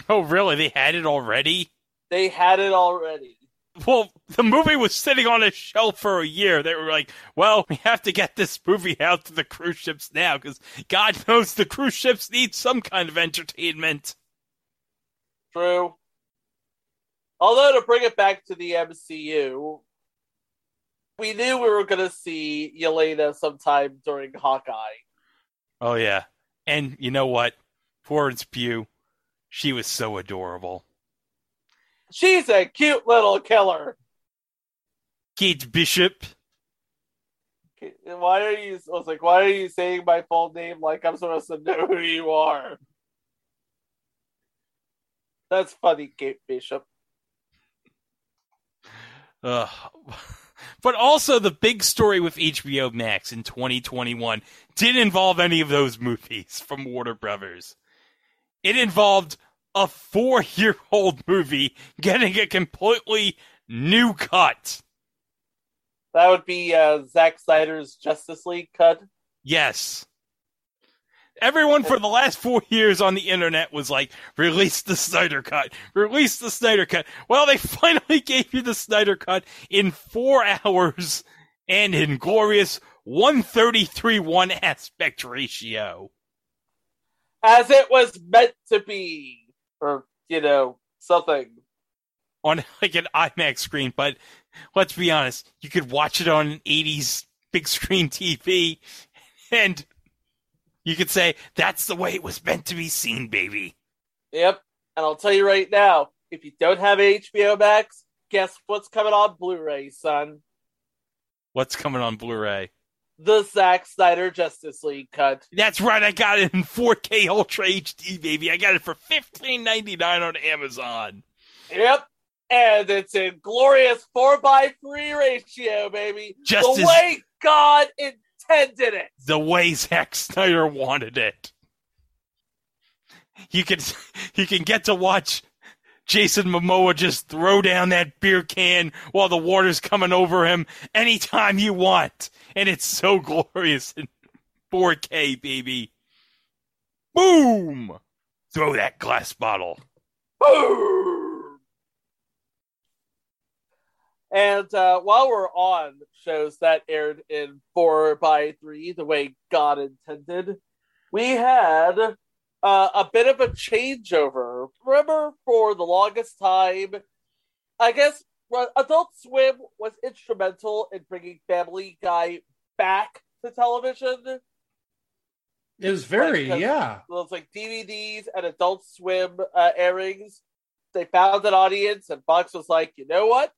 Oh, really? They had it already? They had it already. Well, the movie was sitting on a shelf for a year. They were like, well, we have to get this movie out to the cruise ships now because God knows the cruise ships need some kind of entertainment. True. Although to bring it back to the MCU, we knew we were going to see Yelena sometime during Hawkeye. Oh, yeah. And you know what? Florence Pugh, she was so adorable. She's a cute little killer. Kate Bishop. Why are you? I was like, why are you saying my full name like I'm supposed to know who you are? That's funny, Kate Bishop. Ugh. <laughs> But also, the big story with HBO Max in 2021 didn't involve any of those movies from Warner Brothers. It involved a four year old movie getting a completely new cut. That would be uh, Zack Snyder's Justice League cut. Yes. Everyone for the last four years on the internet was like, release the Snyder Cut, release the Snyder Cut. Well, they <laughs> finally gave you the Snyder Cut in four hours and in glorious 133 1 aspect ratio. As it was meant to be. Or, you know, something. On like an IMAX screen, but let's be honest, you could watch it on an 80s big screen TV and you could say that's the way it was meant to be seen, baby. Yep. And I'll tell you right now, if you don't have HBO Max, guess what's coming on Blu-ray, son? What's coming on Blu-ray? The Zack Snyder Justice League cut. That's right, I got it in 4K Ultra HD, baby. I got it for $15.99 on Amazon. Yep. And it's in glorious 4 by 3 ratio, baby. Just the as- way God intended it. The way Zack Snyder wanted it. You can you can get to watch Jason Momoa just throw down that beer can while the water's coming over him anytime you want. And it's so <laughs> glorious in 4K, baby. Boom! Throw that glass bottle. Boom! And uh, while we're on shows that aired in 4 by 3 the way God intended, we had uh, a bit of a changeover. Remember, for the longest time, I guess Adult Swim was instrumental in bringing Family Guy back to television. It was very, Like, yeah. It was like DVDs and Adult Swim uh, airings. They found an audience, and Fox was like, you know what?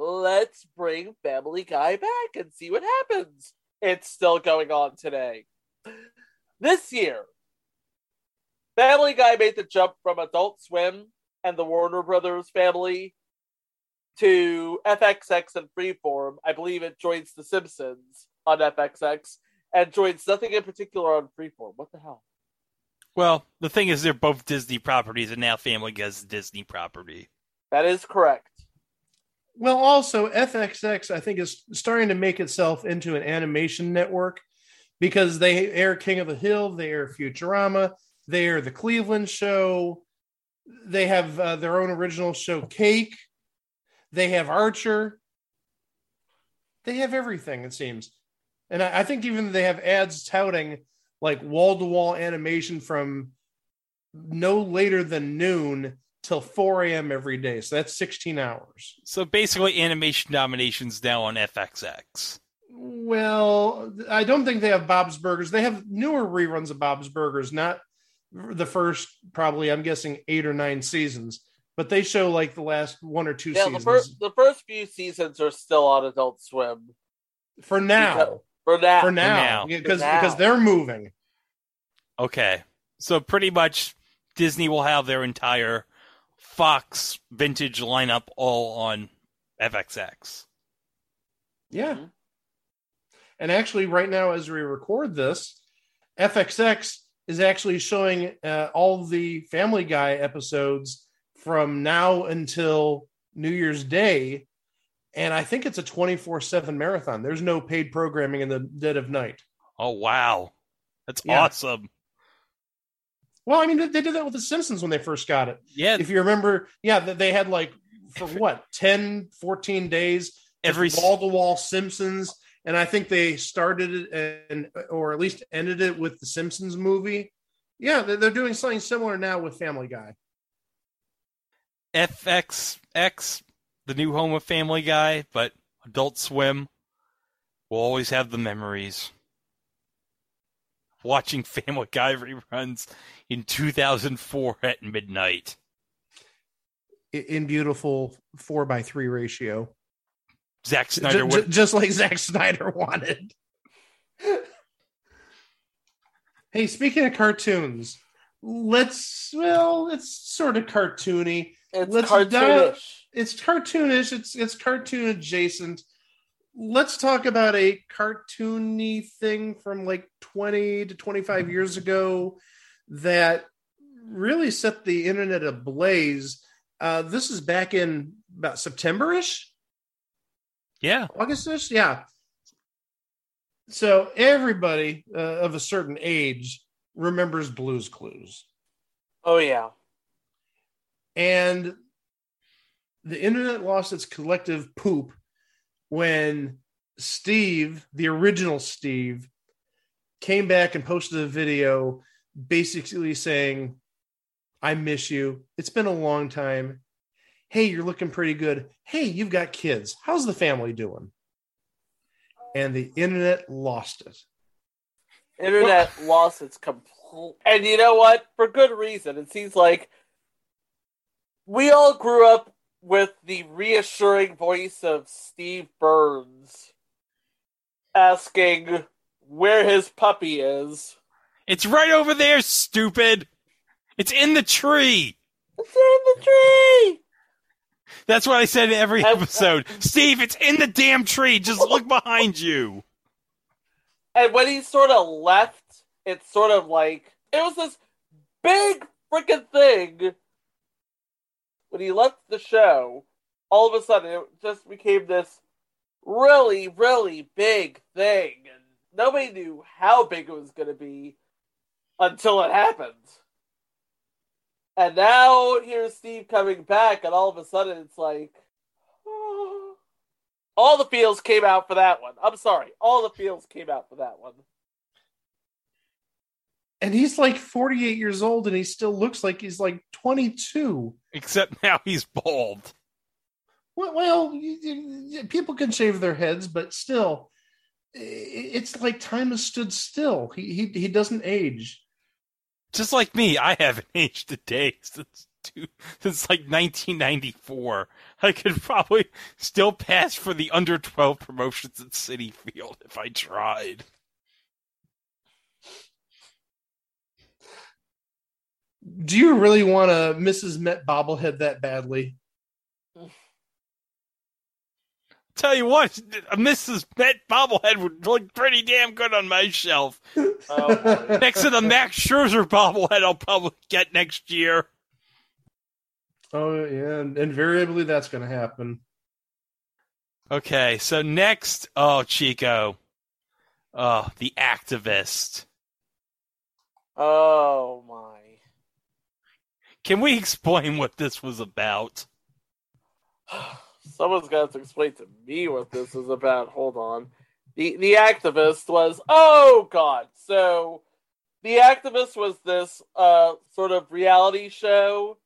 Let's bring Family Guy back and see what happens. It's still going on today. This year, Family Guy made the jump from Adult Swim and the Warner Brothers family to FXX and Freeform. I believe it joins The Simpsons on FXX and joins nothing in particular on Freeform. What the hell? Well, the thing is, they're both Disney properties, and now Family Guy's a Disney property. That is correct. Well, also FXX, I think, is starting to make itself into an animation network because they air King of the Hill, they air Futurama, they air the Cleveland Show, they have uh, their own original show, Cake, they have Archer, they have everything. It seems, and I, I think even they have ads touting like wall to wall animation from no later than noon till 4 a.m. every day. So that's 16 hours. So basically, animation nominations now on FXX. Well, I don't think they have Bob's Burgers. They have newer reruns of Bob's Burgers, not the first, probably, I'm guessing, eight or nine seasons, but they show like the last one or two Yeah, the seasons first the first few seasons are still on Adult Swim for now. for now. For now, now. because For now. because they're moving. Okay. So pretty much Disney will have their entire Fox vintage lineup all on FXX. Yeah. Mhm. And actually, right now, as we record this, FXX is actually showing uh, all the Family Guy episodes from now until New Year's Day. And I think it's a 24 7 marathon. There's no paid programming in the dead of night. Oh wow. That's Yeah. awesome. Well, I mean, they did that with the Simpsons when they first got it. Yeah, If you remember, yeah, they had like for what 10, 14 days every wall to wall Simpsons, and I think they started it and or at least ended it with the Simpsons movie. Yeah, they're, they're doing something similar now with Family Guy. FXX, the new home of Family Guy, but Adult Swim will always have the memories. Watching <laughs> Family Guy reruns in 2004 at midnight. In beautiful four by three ratio, Zack Snyder j- would just like Zack Snyder <laughs> wanted. hey, speaking of cartoons, let's well, it's sort of cartoony. It's Let's cartoonish. dive- it's cartoonish. It's it's cartoon adjacent. Let's talk about a cartoony thing from like 20 to 25 years ago that really set the internet ablaze. Uh, this is back in about September-ish, Yeah. August-ish, yeah. So everybody uh, of a certain age remembers Blues Clues. Oh yeah. and the internet lost its collective poop when Steve, the original Steve, came back and posted a video basically saying, I miss you. It's been a long time. Hey, you're looking pretty good. Hey, you've got kids. How's the family doing? And the internet lost it. Internet lost its complete. And you know what? For good reason. It seems like we all grew up with the reassuring voice of Steve Burns asking where his puppy is. It's right over there, stupid. It's in the tree. It's in the tree. That's what I said in every episode. Steve, it's in the damn tree. Just look behind you. And when he sort of left, it's sort of like it was this big freaking thing. When he left the show, all of a sudden it just became this really, really big thing, and nobody knew how big it was going to be until it happened. And now here's Steve coming back, and all of a sudden it's like. <gasps> All the feels came out for that one. I'm sorry. All the feels came out for that one. And he's like 48 years old and he still looks like he's like 22. Except now he's bald. Well, well y- y- people can shave their heads, but still, it's like time has stood still. He he he doesn't age. Just like me, I haven't <laughs> aged a day since two, since like 1994. I could probably still pass for the under 12 promotions at Citi Field if I tried. Do you really want a Mrs. Met bobblehead that badly? Tell you what, a Mrs. Met bobblehead would look pretty damn good on my shelf. Oh. <laughs> Next to the Max Scherzer bobblehead I'll probably get next year. Oh yeah, and invariably that's going to happen. Okay, so next, oh Chico, oh the activist. oh my. Can we explain what this was about? Someone's got to explain to me what this is about. Hold on. The the activist was oh god. So the activist was this uh sort of reality show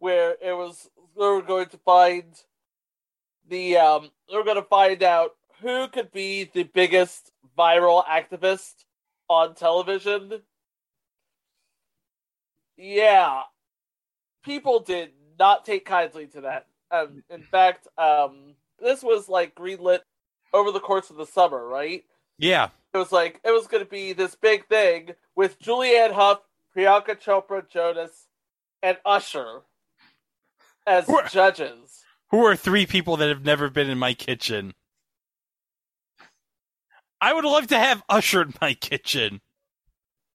where it was they were going to find the um they were going to find out who could be the biggest viral activist on television. Yeah. People did not take kindly to that. Um, in fact, um, this was like greenlit over the course of the summer, right? Yeah, It was like it was going to be this big thing with Julianne Hough, Priyanka Chopra Jonas, and Usher as What? judges. who are three people that have never been in my kitchen? I would love to have Usher in my kitchen.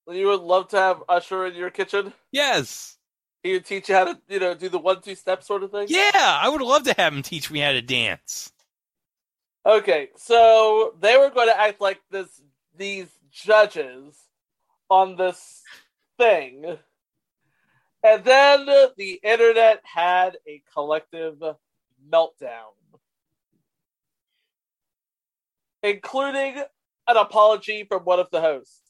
You would love to have Usher in your kitchen. Yes. He would teach you how to, you know, do the one-two step sort of thing. Yeah, I would love to have him teach me how to dance. Okay, so they were going to act like this these judges on this thing. And then the internet had a collective meltdown, including an apology from one of the hosts.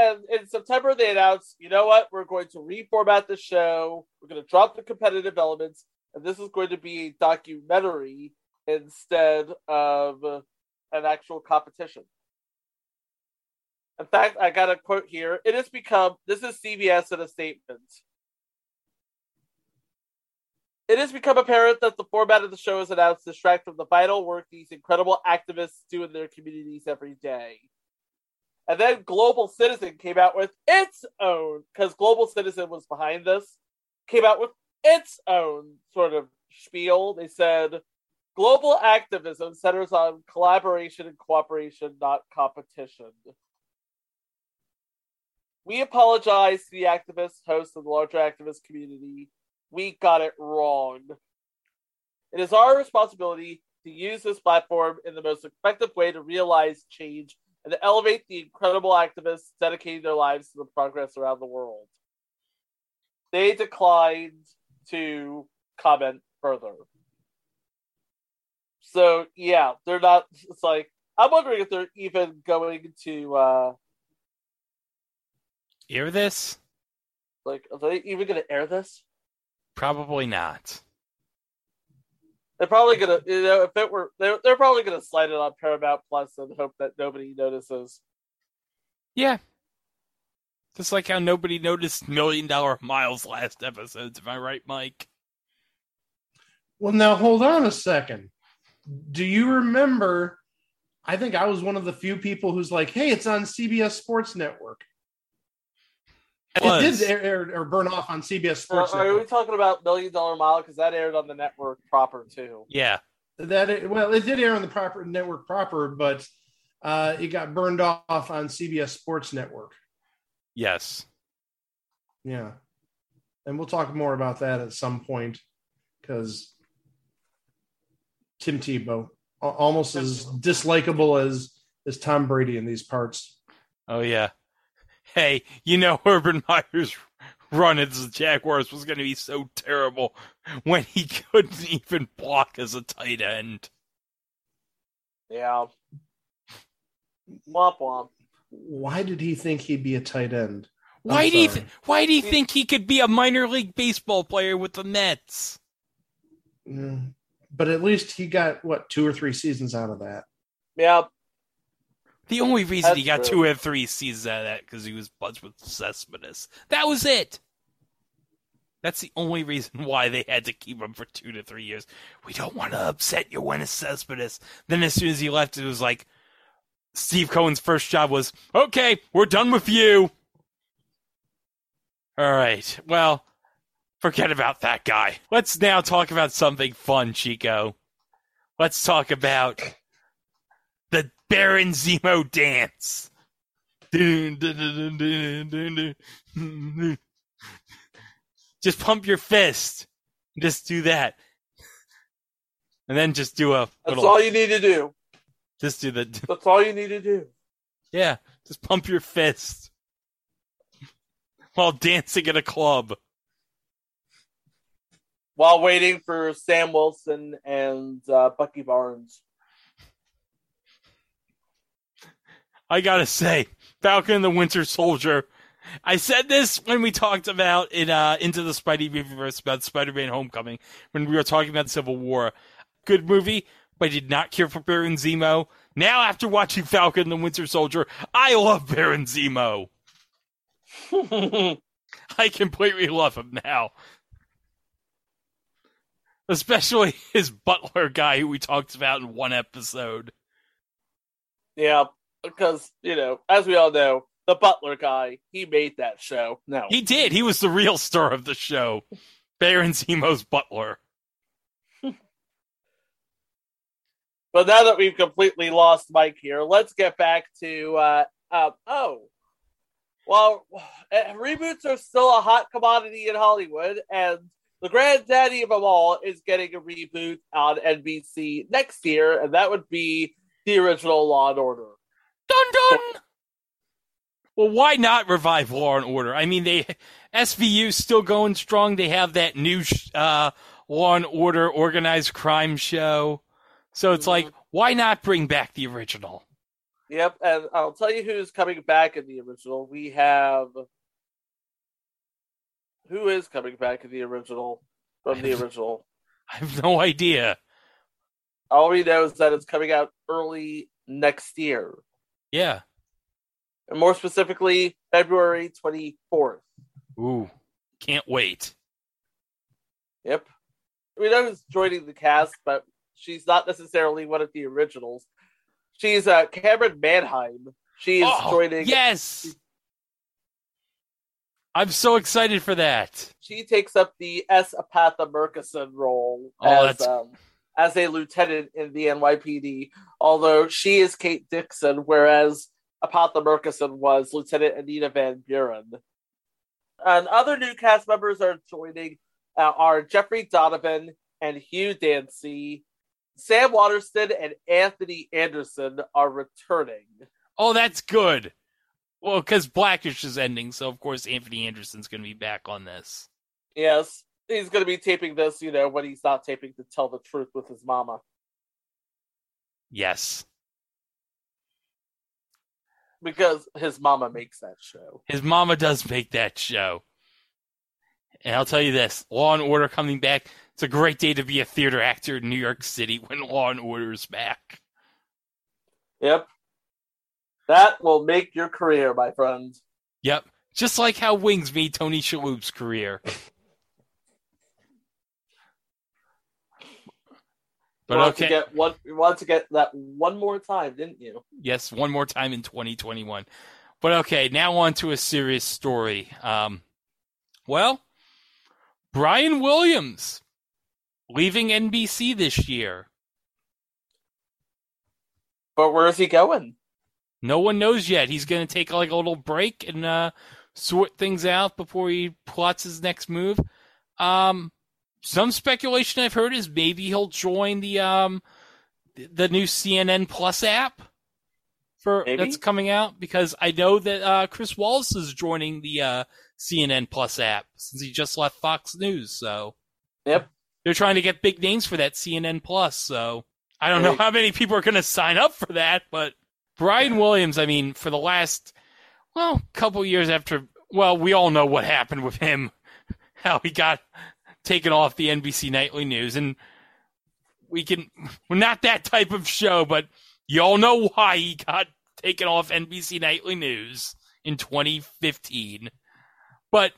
And in September, they announced, you know what, we're going to reformat the show, we're going to drop the competitive elements, and this is going to be a documentary instead of an actual competition. In fact, I got a quote here. It has become, this is CBS in a statement. It has become apparent that the format of the show is announced to distract from the vital work these incredible activists do in their communities every day. And then Global Citizen came out with its own, because Global Citizen was behind this, came out with its own sort of spiel. They said, Global activism centers on collaboration and cooperation, not competition. We apologize to the activists, hosts, and the larger activist community. We got it wrong. It is our responsibility to use this platform in the most effective way to realize change and to elevate the incredible activists dedicating their lives to the progress around the world. They declined to comment further. So yeah, they're not. It's like I'm wondering if they're even going to uh Hear this? like are they even going to air this? Probably not. They're probably gonna, you know, if it were, they're, they're probably gonna slide it on Paramount Plus and hope that nobody notices. Yeah. Just like how nobody noticed Million Dollar Miles last episode. Am I right, Mike? Well, now hold on a second. Do you remember? I think I was one of the few people who's like, "Hey, it's on CBS Sports Network." It did air, air or burn off on CBS Are, Sports are we talking about Million Dollar Mile because that aired on the network proper too? Yeah. That it, well, it did air on the proper network proper, but uh, it got burned off on CBS Sports Network. Yes. Yeah, and we'll talk more about that at some point because Tim Tebow a- almost as dislikable as as Tom Brady in these parts. Oh yeah. Hey, you know <laughs> Urban Meyer's run as the Jaguars was going to be so terrible when he <laughs> couldn't even block as a tight end. Yeah. Womp womp. Why did he think he'd be a tight end? I'm Why do you th- why do you think he could be a minor league baseball player with the Mets? Mm, But at least he got what two or three seasons out of that. Yeah. The only reason he got That's two and three seasons out of that because he was buds with Cespedes. That was it. That's the only reason <laughs> why they had to keep him for two to three years. We don't want to upset you when it's Cespedes. Then as soon as he left, it was like Steve Cohen's first job was, okay, we're done with you. All right. Well, forget about that guy. Let's now talk about something fun, Chico. Let's talk about Baron Zemo dance. Just pump your fist. Just do that. And then just do a That's little, all you need to do. just do the, <laughs> That's all you need to do. yeah, just pump your fist while dancing at a club. While waiting for Sam Wilson and uh, Bucky Barnes. I gotta say, Falcon and the Winter Soldier. I said this when we talked about it uh, into the Spidey universe about Spider-Man: Homecoming when we were talking about Civil War. Good movie, but I did not care for Baron Zemo. Now, after watching Falcon and the Winter Soldier, I love Baron Zemo. <laughs> I completely love him now. Especially his butler guy who we talked about in one episode. yeah, because, you know, as we all know, the Butler guy, he made that show. No. He did. He was the real star of the show. Baron Zemo's butler. <laughs> But now that we've completely lost Mike here, let's get back to uh, uh oh. Well, <sighs> eh, reboots are still a hot commodity in Hollywood, and the granddaddy of them all is getting a reboot on NBC next year, and that would be the original Law and Order. Dun dun. Well, why not revive Law and Order? I mean, they SVU still going strong. They have that new uh, Law and Order organized crime show. So it's like, why not bring back the original? Yep, and I'll tell you who's coming back in the original. We have who is coming back in the original from the <laughs> original. I have no idea. All we know is that it's coming out early next year, Yeah. and more specifically, February twenty fourth. Ooh, can't wait. Yep. We know who's joining the cast, but she's not necessarily one of the originals. She's uh, Camryn Manheim. She is Oh, joining. Yes. I'm so excited for that. She takes up the S. Epatha Merkerson role Oh, as that's- um, as a lieutenant in the NYPD. Although she is Kate Dixon, whereas Epatha Merkerson was Lieutenant Anita Van Buren. And other new cast members are joining uh, are Jeffrey Donovan and Hugh Dancy. Sam Waterston and Anthony Anderson are returning. Oh, that's good. Well, because Blackish is ending, so of course Anthony Anderson's going to be back on this. Yes, he's going to be taping this, you know, when he's not taping to tell the truth with his mama. Yes. Because his mama makes that show. His mama does make that show. And I'll tell you this Law and Order coming back. It's a great day to be a theater actor in New York City <laughs> when Law and Order is back. Yep. That will make your career, my friend. Yep. Just like how Wings made Tony Shalhoub's career. But wanted to get one, you wanted to get that one more time, didn't you? Yes, one more time in 2021. But okay, now on to a serious story. Um, well, Brian Williams leaving NBC this year. But where is he going? No one knows yet. He's going to take like a little break and uh, sort things out before he plots his next move. Um, some speculation I've heard is maybe he'll join the um, the new CNN Plus app for Maybe. that's coming out because I know that uh, Chris Wallace is joining the uh, CNN Plus app since he just left Fox News. So Yep. they're trying to get big names for that CNN Plus. So I don't know how many people are going to sign up for that, but Brian Williams, I mean, for the last well couple years after, well, we all know what happened with him, <laughs> how he got taken off the NBC Nightly News, and we can we're not that type of show, but you all know why he got taken off NBC Nightly News in 2015. But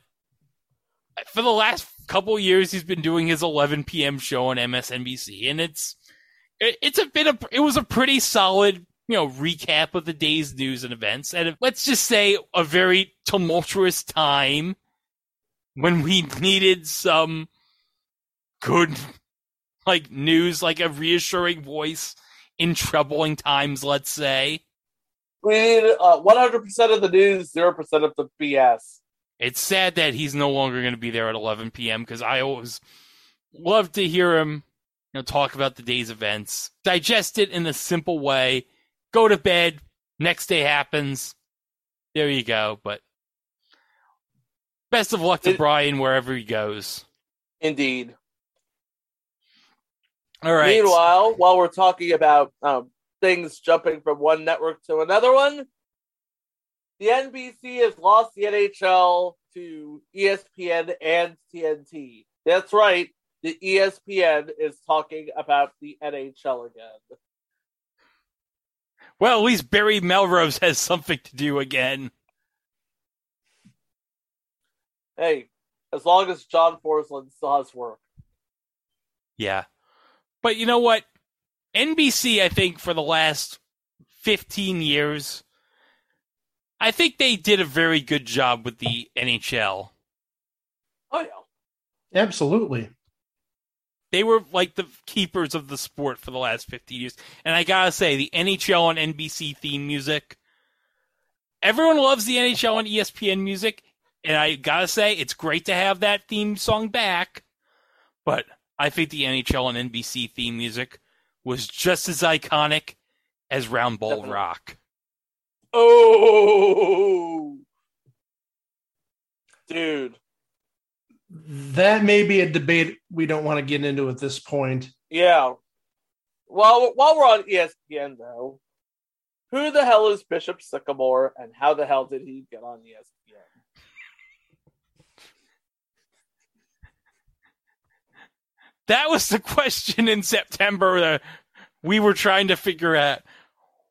for the last couple years, he's been doing his 11 p.m. show on MSNBC, and it's it, it's a bit of it was a pretty solid you know recap of the day's news and events, and let's just say a very tumultuous time when we <laughs> needed some good <laughs> like news, like a reassuring voice in troubling times. Let's say. We need uh, 100% of the news, 0% of the BS. It's sad that he's no longer going to be there at 11 p.m. because I always love to hear him, you know, talk about the day's events, digest it in a simple way, go to bed, next day happens. There you go. But best of luck to It- Brian wherever he goes. Indeed. All right. Meanwhile, while we're talking about um, things jumping from one network to another one, the NBC has lost the NHL to ESPN and TNT. That's right. The ESPN is talking about the NHL again. well, at least Barry Melrose has something to do again. Hey, as long as John Forslund still has work. Yeah. But you know what? NBC, I think, for the last 15 years, I think they did a very good job with the NHL. Oh, yeah. Absolutely. They were like the keepers of the sport for the last 15 years. And I gotta say, the NHL on NBC theme music, everyone loves the NHL on ESPN music. And I gotta say, it's great to have that theme song back. But I think the NHL and NBC theme music was just as iconic as Round Ball Definitely. Rock. Oh, dude. That may be a debate we don't want to get into at this point. Yeah. While while we're on ESPN though, who the hell is Bishop Sycamore, and how the hell did he get on ESPN? That was the <laughs> question in September that we were trying to figure out.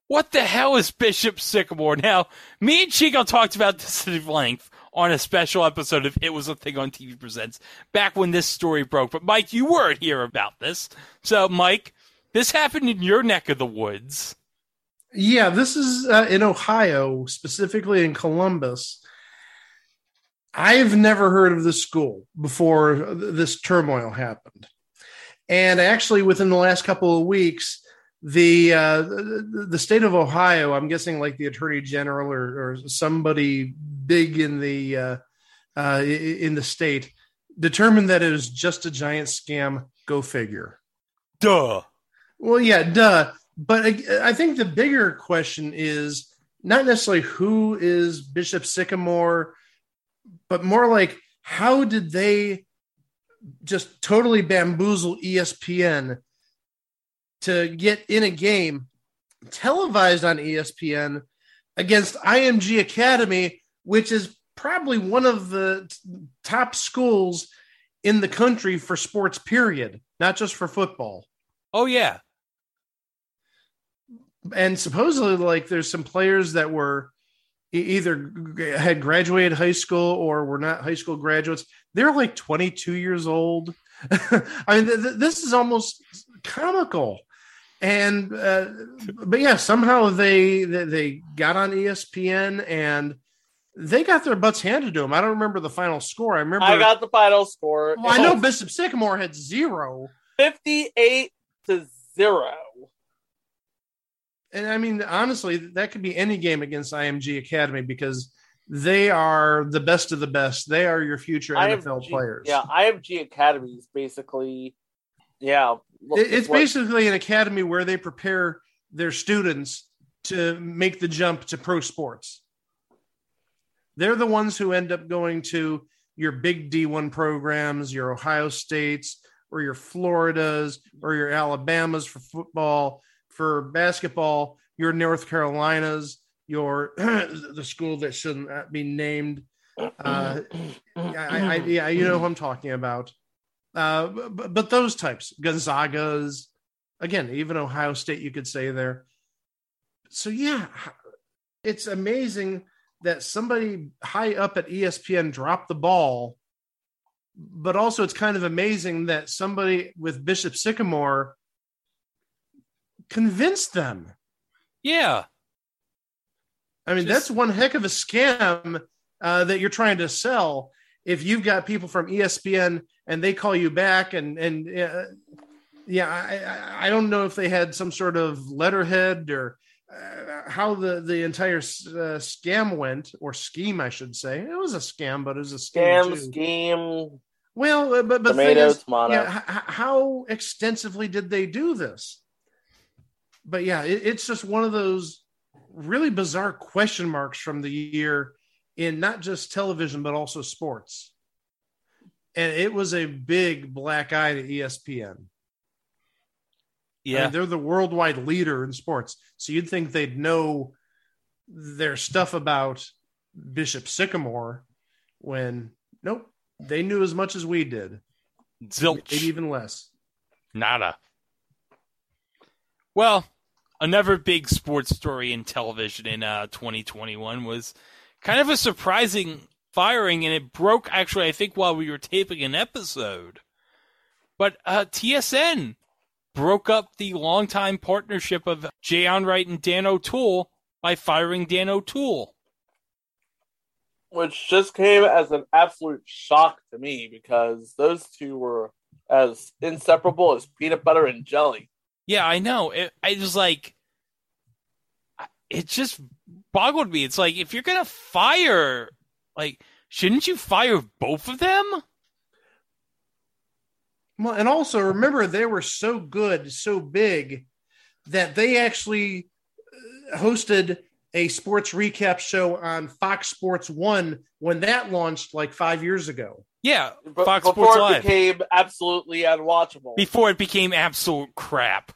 What the hell is Bishop Sycamore? Now, me and Chico talked about this at length on a special episode of It Was a Thing on TV Presents back when this story broke. But Mike, you weren't here about this. So, Mike, this happened in your neck of the woods. Yeah, this is uh, in Ohio, specifically in Columbus. I've never heard of this school before this turmoil happened. And actually, within the last couple of weeks, the uh, the, state of Ohio, I'm guessing like the attorney general or, or somebody big in the uh, uh, in the state, determined that it was just a giant scam. Go figure. Duh. Well, yeah, duh. But I, I think the bigger question is not necessarily who is Bishop Sycamore, but more like how did they just totally bamboozle ESPN to get in a game televised on ESPN against IMG Academy, which is probably one of the top schools in the country for sports, period, not just for football Oh, yeah. and supposedly like there's some players that were either had graduated high school or were not high school graduates they're like 22 years old. <laughs> I mean th- th- this is almost comical. And uh, but yeah somehow they, they they got on espn and they got their butts handed to them i don't remember the final score. I remember I got the final score. well, i know bishop sycamore had zero. Fifty-eight to zero. and I mean, honestly, that could be any game against IMG Academy because they are the best of the best. They are your future NFL players. Yeah, IMG Academy is basically, yeah. It- it's what- basically an academy where they prepare their students to make the jump to pro sports. They're the ones who end up going to your big D1 programs, your Ohio States, or your Floridas, or your Alabamas for football, for basketball, your North Carolinas, your <clears throat> the school that shouldn't be named. Uh, I, I, <clears throat> yeah, you know who I'm talking about. Uh, but, but those types, Gonzaga's, again, even Ohio State, you could say there. So yeah, it's amazing that somebody high up at ESPN dropped the ball, but also it's kind of amazing that somebody with Bishop Sycamore convinced them. Yeah. I mean, Just- that's one heck of a scam uh, that you're trying to sell. If you've got people from ESPN and they call you back, and and uh, yeah, I, I don't know if they had some sort of letterhead or uh, how the the entire uh, scam went or scheme, I should say. It was a scam, but it was a scam. Scam, too. scheme, Well, uh, but but tomato, is, tomato. yeah, how extensively did they do this? But yeah, it, it's just one of those really bizarre question marks from the year in not just television but also sports. And it was a big black eye to ESPN. I Yeah. mean, they're the worldwide leader in sports, so you'd think they'd know their stuff about Bishop Sycamore. When nope, they knew as much as we did, Zilch. maybe even less. Nada. Well, another big sports story in television in uh, 2021 was kind of a surprising firing, and it broke actually, I think, while we were taping an episode. But uh, TSN broke up the longtime partnership of Jay Onrait and Dan O'Toole by firing Dan O'Toole. which just came as an absolute shock to me because those two were as inseparable as peanut butter and jelly. Yeah, I know. It, I was like, it just boggled me. It's like if you're gonna fire, like, shouldn't you fire both of them? Well, and also remember they were so good, so big that they actually uh, hosted a sports recap show on Fox Sports One when that launched like five years ago. Yeah, But Fox before Sports it Live. became absolutely unwatchable. before it became absolute crap.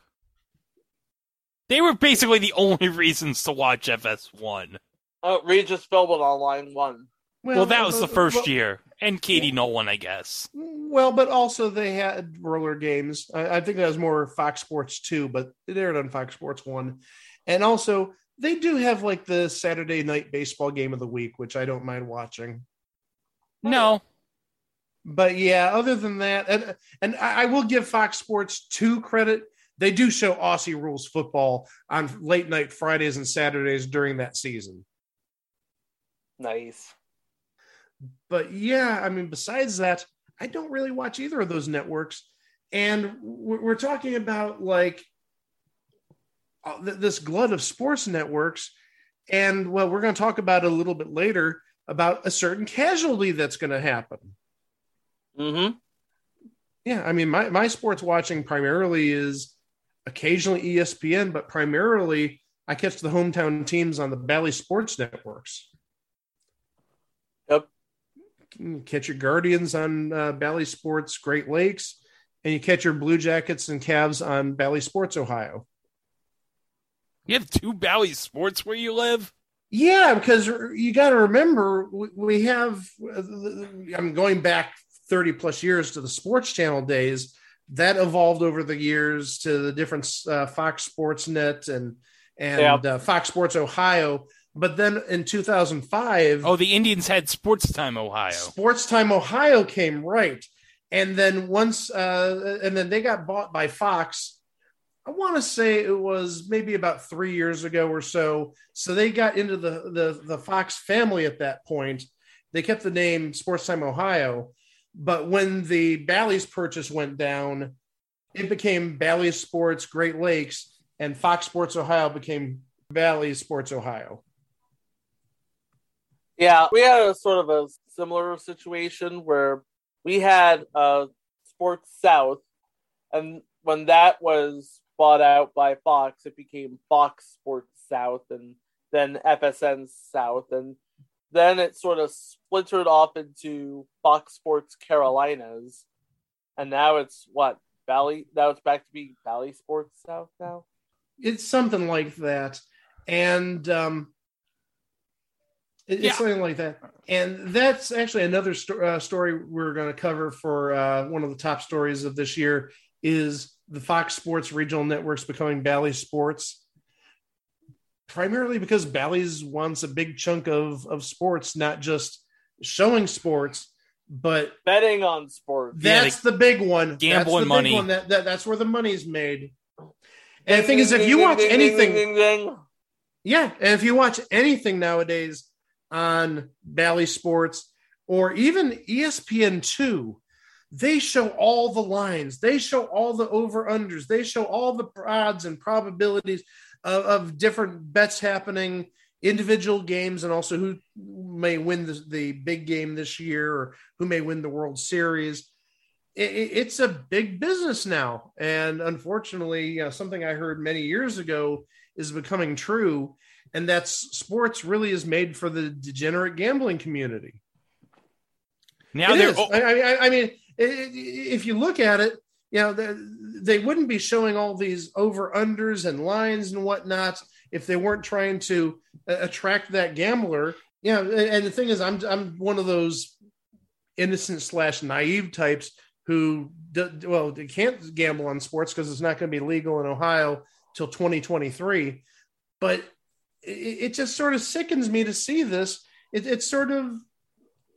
They were basically the only reasons to watch FS1. Uh, Regis Philbin Online won. Well, that was the first well- year. And Katie Nolan, I guess. Well, but also they had roller games. I, I think that was more Fox Sports Two, but it aired on Fox Sports One, and also they do have like the Saturday night baseball game of the week, which I don't mind watching. No. But yeah, other than that, and and I, I will give Fox Sports Two credit. They do show Aussie rules football on late night Fridays and Saturdays during that season. Nice. but yeah, I mean, besides that, I don't really watch either of those networks. And we're, talking about like uh, this glut of sports networks. And well, we're going to talk about a little bit later about a certain casualty that's going to happen. Mm-hmm. Yeah, I mean, my, my sports watching primarily is occasionally ESPN, but primarily I catch the hometown teams on the Bally Sports networks. Yep. You catch your Guardians on uh, Bally Sports Great Lakes, and you catch your Blue Jackets and Cavs on Bally Sports Ohio. You have two Bally Sports where you live? Yeah, because you got to remember we- we have. I'm going back 30 plus years to the Sports Channel days. That evolved over the years to the different uh, Fox Sports Net and and Yeah. uh, Fox Sports Ohio. But then in 2005, Oh, the Indians had Sports Time Ohio. Sports Time Ohio came right, and then once, uh, and then they got bought by Fox. I want to say it was maybe about three years ago or so. So they got into the the the Fox family at that point. They kept the name Sports Time Ohio, but when the Bally's purchase went down, it became Bally's Sports Great Lakes, and Fox Sports Ohio became Bally's Sports Ohio. Yeah, we had a sort of a similar situation where we had uh, Sports South, and when that was bought out by Fox, it became Fox Sports South, and then FSN South, and then it sort of splintered off into Fox Sports Carolinas, and now it's what Bally. Now it's back to be Bally Sports South now. it's something like that and um it- Yeah. it's something like that and that's actually another sto- uh, story we're going to cover for uh, one of the top stories of this year is the fox sports regional networks becoming bally sports primarily because bally's wants a big chunk of of sports not just showing sports but Betting on sports. Yeah, that's the big one. gambling that's the big money. One. That, that that's where the money's made. And the thing is, if you ding, watch ding, ding, anything, ding, ding, ding. yeah, and if you watch anything nowadays on Bally Sports or even ESPN two, they show all the lines, they show all the over unders, they show all the odds and probabilities of, of different bets happening, individual games, and also who may win the, the big game this year or who may win the World Series. It, it- it's a big business now, and unfortunately, uh, something I heard many years ago is becoming true, and that's sports really is made for the degenerate gambling community. Now It they're is. I, I, I mean, if you look at it, know, they, they wouldn't be showing all these over unders and lines and whatnot if they weren't trying to uh, attract that gambler. You know, and the thing is, I'm I'm one of those innocent slash naive types who well they can't gamble on sports because it's not going to be legal in Ohio till 2023. But it, it just sort of sickens me to see this. It, it's sort of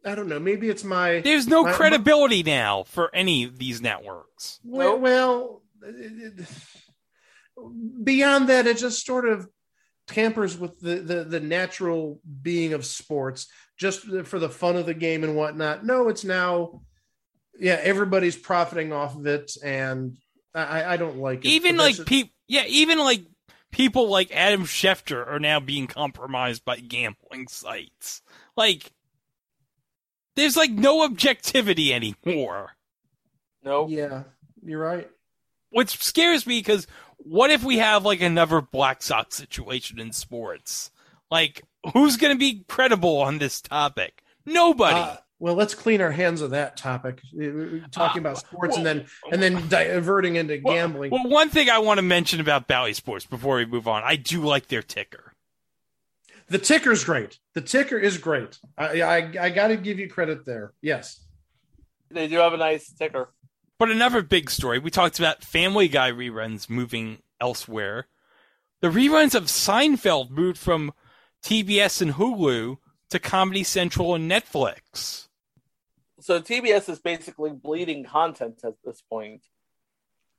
I don't know. Maybe it's my there's no my- credibility now for any of these networks. well, Nope. well it- it- beyond that, it just sort of tampers with the, the the natural being of sports, just for the fun of the game and whatnot. No, it's now, yeah, everybody's profiting off of it, and I, I don't like it. Even like that's- people, yeah, even like people like Adam Schefter are now being compromised by gambling sites. Like, there's like no objectivity anymore. No. yeah, you're right. Which scares me because what if we have like another Black Sox situation in sports? Like, who's going to be credible on this topic? Nobody. Uh, well, let's clean our hands of that topic. Uh, Talking Uh, about sports and then and then diverting into Well- gambling. Well, one thing I want to mention about Bally Sports before we move on, I do like their ticker. The ticker's great. The ticker is great. I I, I got to give you credit there. Yes. They do have a nice ticker. But another big story, we talked about Family Guy reruns moving elsewhere. The reruns of Seinfeld moved from TBS and Hulu to Comedy Central and Netflix. So TBS is basically bleeding content at this point.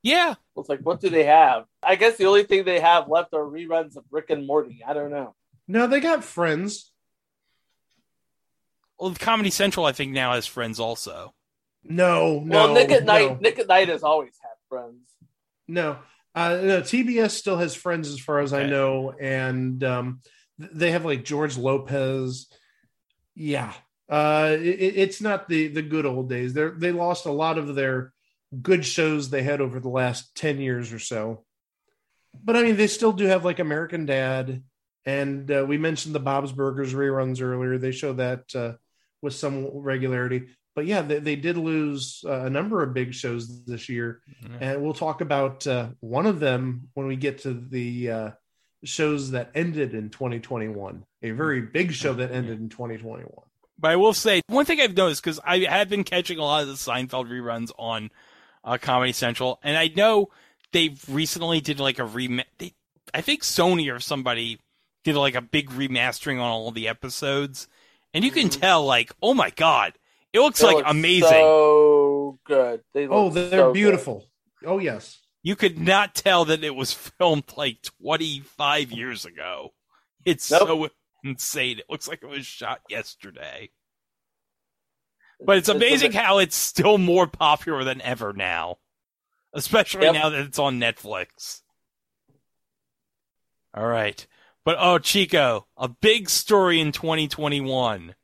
Yeah, It's like, what do they have? I guess the only thing they have left are reruns of Rick and Morty. I don't know. No, they got friends. well, Comedy Central, I think, now has friends also. No, no. well, Nick at no. Night, Nick at Night has always had friends. No, uh, no. TBS still has friends, as far as I know, and um, they have like George Lopez. Yeah, uh, it, it's not the the good old days. They they lost a lot of their good shows they had over the last ten years or so. But I mean, they still do have like American Dad, and uh, we mentioned the Bob's Burgers reruns earlier. They show that uh, with some regularity. But yeah, they, they did lose uh, a number of big shows this year and we'll talk about uh, one of them when we get to the uh, shows that ended in 2021 a very big show that ended in 2021 But I will say one thing I've noticed because I have been catching a lot of the Seinfeld reruns on uh, Comedy Central, and I know they recently did like a rem. They, I think Sony or somebody did like a big remastering on all the episodes, and you can Mhm. tell like, oh my god, it looks They like look amazing. So good. They look oh they're so good. beautiful oh yes You could not tell that it was filmed like 25 years ago. It's Nope. so insane. It looks like it was shot yesterday. But it's amazing how it's still more popular than ever now. Especially Yep. now that it's on Netflix. All right. But oh, Chico, a big story in 2021.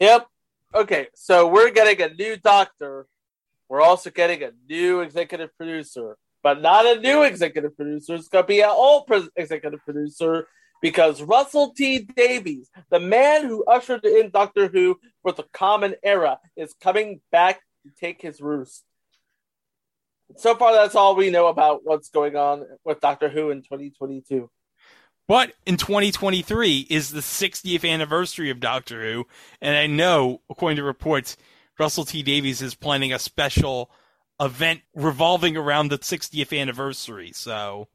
Yep. Okay, so we're getting a new doctor. We're also getting a new executive producer, but not a new executive producer. It's going to be an old pres executive producer because Russell T Davies, the man who ushered in Doctor Who for the Common Era, is coming back to take his roost. So far, that's all we know about what's going on with Doctor Who in 2022. But in 2023 is the 60th anniversary of Doctor Who, and I know, according to reports, Russell T Davies is planning a special event revolving around the 60th anniversary. So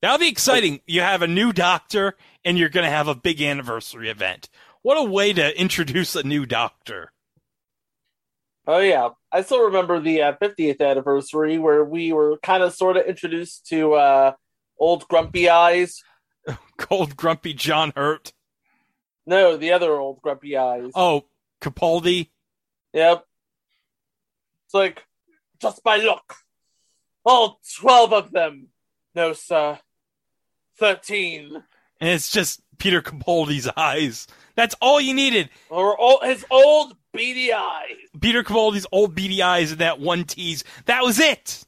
that'll be exciting. You have a new Doctor, and you're going to have a big anniversary event. What a way to introduce a new Doctor! Oh yeah, I still remember the uh, 50th anniversary where we were kind of sort of introduced to uh, old Grumpy Eyes. <laughs> Cold, grumpy John Hurt. No, the other old Grumpy Eyes. Oh, Capaldi. Yep. It's like just by look, all 12 of them. No, sir, 13. And it's just Peter Capaldi's eyes. That's all you needed. Or all, his old beady eyes. Peter Capaldi's old beady eyes and that one tease. That was it.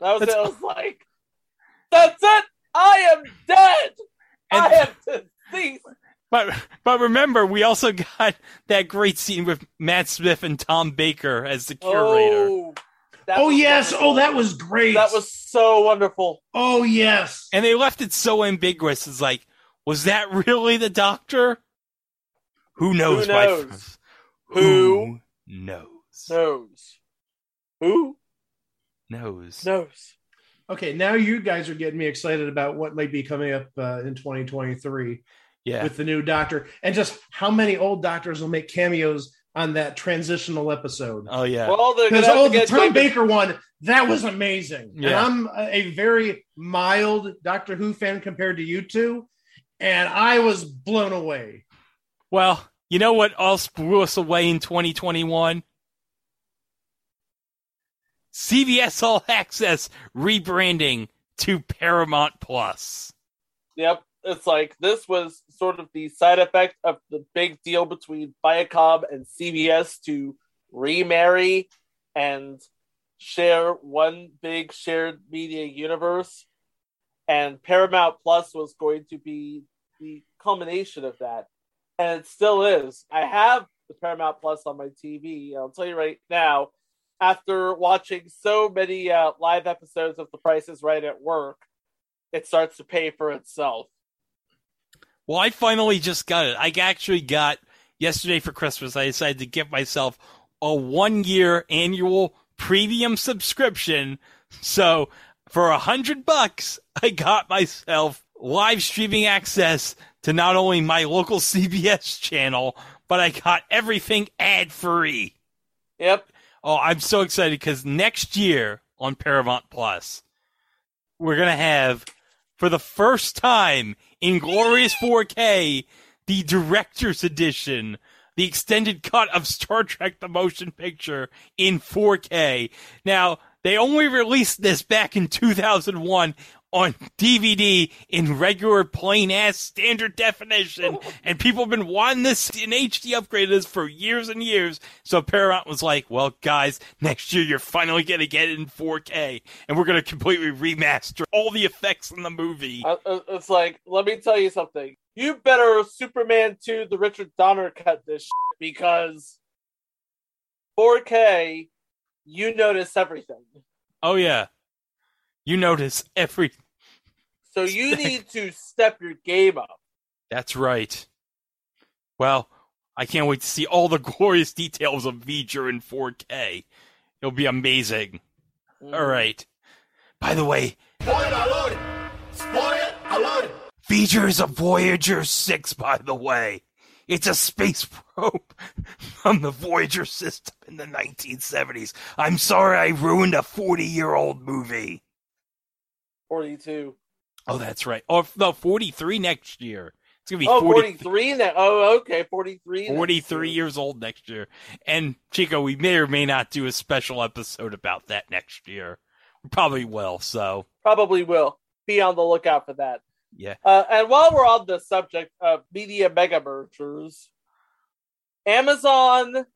That was That's it. I was like, that's it. I am dead. And- I am deceased. But but remember, we also got that great scene with Matt Smith and Tom Baker as the curator. Oh, oh yes wonderful. oh that was great That was so wonderful. oh yes And they left it so ambiguous. It's like, was that really the doctor? Who knows? Who my knows? friends? Who knows? knows? Who Knows. knows? Okay now you guys are getting me excited about what might be coming up uh, in 2023 Yeah. with the new doctor and just how many old doctors will make cameos on that transitional episode Oh yeah. Well, Because oh, the Tom David- Baker one, that was amazing. And I'm a a very mild Doctor Who fan compared to you two, and I was blown away. Well, you know what else blew us away in 2021? CBS All Access rebranding to Paramount Plus. Yep. It's like this was sort of the side effect of the big deal between Viacom and CBS to remarry and share one big shared media universe. And Paramount Plus was going to be the culmination of that, and it still is. I have the Paramount Plus on my TV. I'll tell you right now, after watching so many uh, live episodes of The Price is Right at work, it starts to pay for itself. Well, I finally just got it. I actually got yesterday for Christmas. I decided to give myself a one year annual premium subscription. So for a hundred bucks, I got myself live streaming access to not only my local <laughs> CBS channel, but I got everything ad free. Yep. Oh, I'm so excited because next year on Paramount Plus, we're gonna have for the first time in glorious 4K the director's edition, the extended cut of Star Trek: The Motion Picture in 4K. Now they only released this back in 2001 on DVD in regular plain ass standard definition, <laughs> and people have been wanting this in HD upgrade this for years and years. So Paramount was like, "Well, guys, next year you're finally gonna get it in 4K, and we're gonna completely remaster all the effects in the movie." Uh, It's like, let me tell you something. You better Superman 2 the Richard Donner cut this because 4K, you notice everything. Oh yeah, you notice every. So you need to step your game up. That's right. Well, I can't wait to see all the <laughs> glorious details of V'ger in 4K. It'll be amazing. Mm. All right. By the way, Spoiler alert! Spoiler alert! V'ger is a Voyager 6, by the way. It's a space probe <laughs> from the Voyager system in the 1970s. I'm sorry I ruined a 40 year old movie. 42. Oh, that's right. Oh, no, 43 next year. It's going to be Oh, 40 43 now. Oh, okay, 43. 43 year. years old next year. And Chico, we may or may not do a special episode about that next year. We probably will. So, Probably will. Be on the lookout for that. yeah. Uh, and while we're on the subject of media mega mergers, Amazon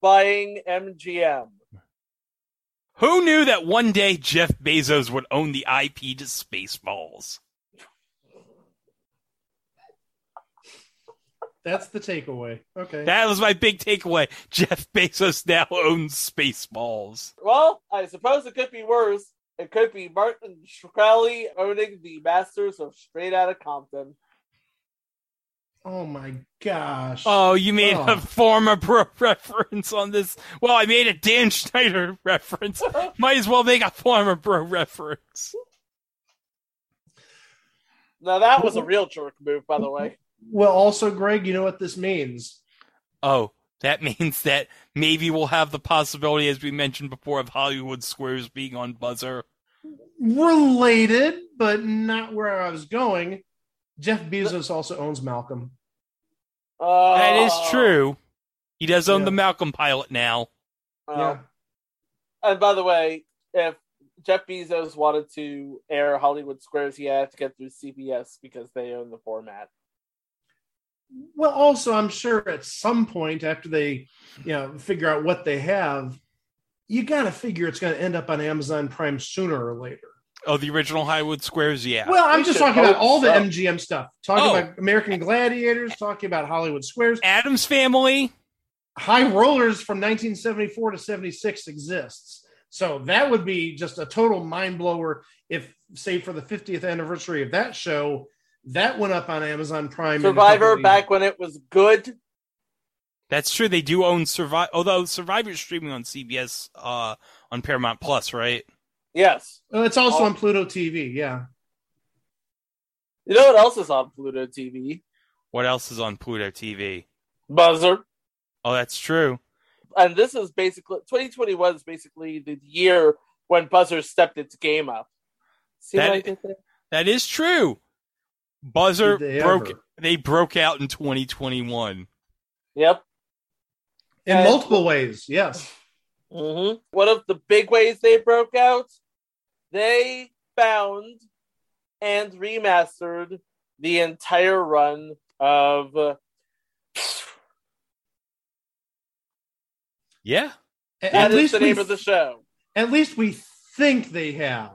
buying MGM. Who knew that one day Jeff Bezos would own the IP to Spaceballs? That's the takeaway. Okay. That was my big takeaway. Jeff Bezos now owns Spaceballs. Well, I suppose it could be worse. It could be Martin Shkreli owning the Masters of Straight Outta Compton. Oh my gosh. Oh, you made a Oh. former pro <laughs> reference on this. Well, I made a Dan Schneider <laughs> reference. Might as well make a former pro reference. Now that was a real jerk move, by the way. Well, also, Greg, you know what this means? Oh, that <laughs> means that maybe we'll have the possibility, as we mentioned before, of Hollywood Squares being on Buzzr. Related, but not where I was going. Jeff Bezos also owns Malcolm. Uh, That is true. He does own Yeah. the Malcolm pilot now. uh, yeah. And by the way, if Jeff Bezos wanted to air Hollywood Squares, he had to get through CBS because they own the format. Well, also, I'm sure at some point after they, you know, figure out what they have, you got to figure it's going to end up on Amazon Prime sooner or later. Oh, the original Hollywood Squares, yeah. Well, I'm We just talking about hope all the so. MGM stuff. Talking Oh. about American Gladiators, talking about Hollywood Squares. Adam's Family. High Rollers from 1974 to 76 exists. So that would be just a total mind blower if, say, for the 50th anniversary of that show, that went up on Amazon Prime. Survivor back when it was good. That's true. They do own Survivor, although Survivor's streaming on CBS uh, on Paramount Plus, right? Yes. Uh, it's also Oh. on Pluto TV. Yeah. You know what else is on Pluto TV? What else is on Pluto TV? Buzzr. Oh, that's true. And this is basically 2021 is basically the year when Buzzr stepped its game up. See That- what I did there? That is true. Buzzr they broke. ever? They broke out in 2021. Yep. In And- multiple ways. Yes. hmm One of the big ways they broke out, they found and remastered the entire run of uh, Yeah. A- that At is least the we name of the show. at least we think they have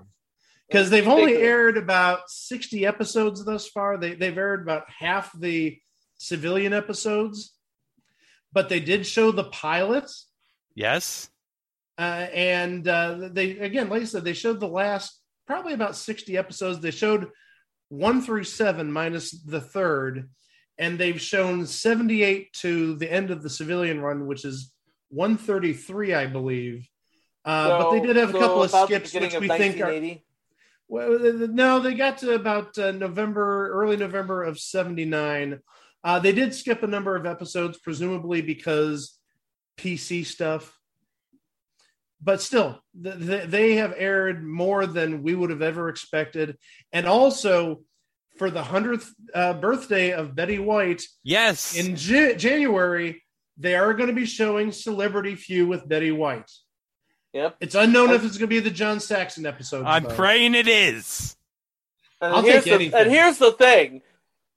because they've only Ridiculous. aired about 60 episodes thus far. They, they've aired about half the civilian episodes, but they did show the pilots. Yes. Uh, and uh, they, again, like I said, they showed the last probably about 60 episodes. They showed one through seven minus the third, and they've shown 78 to the end of the civilian run, which is 133, I believe. Uh, but they did have a couple of skips, which of we think are 1980. well, no, they got to about uh, November, early November of '79. Uh, they did skip a number of episodes, presumably because PC stuff. But still, th- th- they have aired more than we would have ever expected, and also for the hundredth uh, birthday of Betty White Yes. in J- January, they are going to be showing Celebrity Whew with Betty White. Yep. It's unknown if it's going to be the John Saxon episode. I'm though. praying it is. And I'll here's take the, anything. And here's the thing: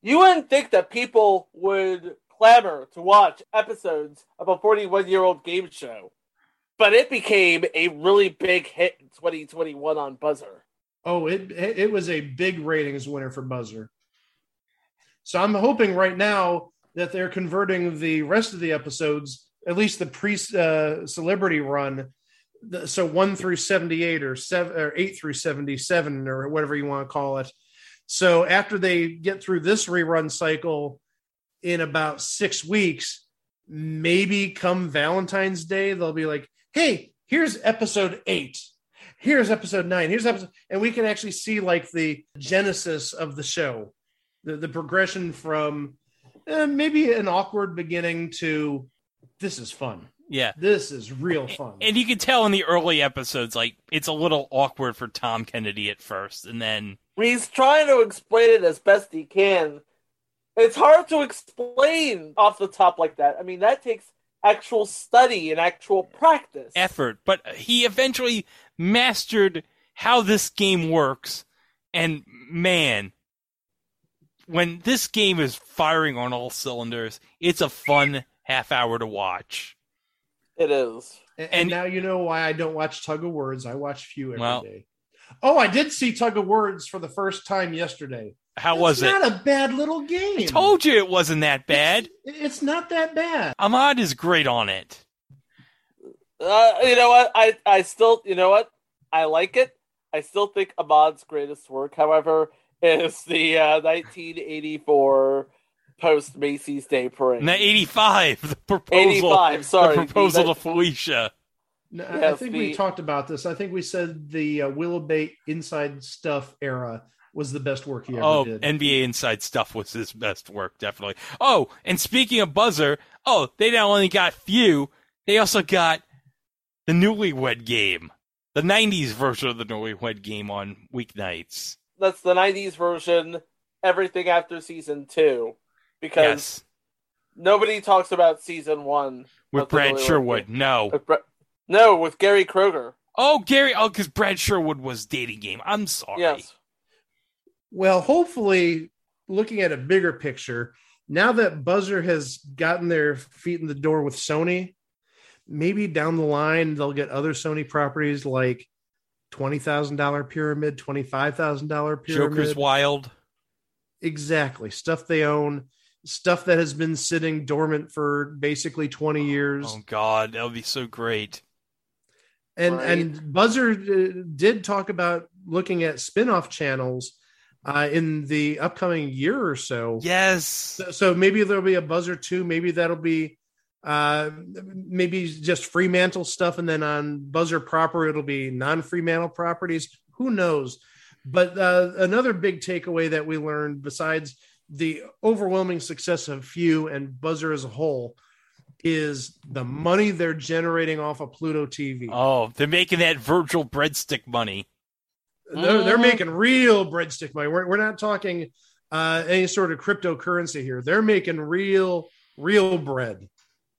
you wouldn't think that people would clamor to watch episodes of a 41 year old game show, but it became a really big hit in 2021 on Buzzr. Oh, it it was a big ratings winner for Buzzr. So I'm hoping right now that they're converting the rest of the episodes, at least the pre uh, celebrity run, so one through seventy eight or seven or eight through seventy seven or whatever you want to call it. So after they get through this rerun cycle in about six weeks, maybe come Valentine's Day, they'll be like, "Hey, here's episode eight. Here's episode nine. Here's episode," and we can actually see like the genesis of the show, the the progression from uh, maybe an awkward beginning to this is fun. Yeah. This is real fun. And you can tell in the early episodes, like, it's a little awkward for Tom Kennedy at first. And then, He's trying to explain it as best he can. It's hard to explain off the top like that. I mean, that takes actual study and actual practice. effort, but he eventually mastered how this game works. And man, when this game is firing on all cylinders, it's a fun half hour to watch. It is. And, And- and now you know why I don't watch Tug of Words. I watch Whew every day. Well- Oh, I did see Tug of Words for the first time yesterday. How was it's it? Not a bad little game. I told you it wasn't that bad. It's, it's not that bad. Ahmad is great on it. Uh, you know what? I I still you know what? I like it. I still think Ahmad's greatest work, however, is the uh, 1984 post Macy's Day Parade. And the 85, the proposal. 85, sorry. The proposal That- to Phylicia. No, I think the- we talked about this. I think we said the uh, Willow Bay Inside Stuff era was the best work he ever Oh, did. NBA Inside Stuff was his best work, definitely. Oh, and speaking of Buzzr, oh, they not only got Whew, they also got the Newlywed Game, the '90s version of the Newlywed Game on weeknights. That's the 90s version. Everything after season two, because Yes, nobody talks about season one with Brad Sherwood. Game. No, With Bra- no, with Gary Kroeger. oh Gary, oh, because Brad Sherwood was dating game. I'm sorry. Yes. Well, hopefully, looking at a bigger picture, now that Buzzr has gotten their feet in the door with Sony, maybe down the line they'll get other Sony properties like twenty thousand dollar pyramid, twenty five thousand dollar pyramid. Joker's Wild. exactly stuff they own, stuff that has been sitting dormant for basically twenty years. Oh God, that would be so great. and Right. and Buzzr uh, did talk about looking at spin-off channels uh, in the upcoming year or so. Yes. So, so maybe there'll be a Buzzr two. Maybe that'll be uh, maybe just Fremantle stuff, and then on Buzzr proper it'll be non-Fremantle properties. Who knows? But uh, another big takeaway that we learned, besides the overwhelming success of Whew and Buzzr as a whole, is the money they're generating off of Pluto TV. Oh, they're making that Virgil breadstick money. They're, they're Mhm. making real breadstick money. We're, we're not talking uh, any sort of cryptocurrency here. They're making real, real bread,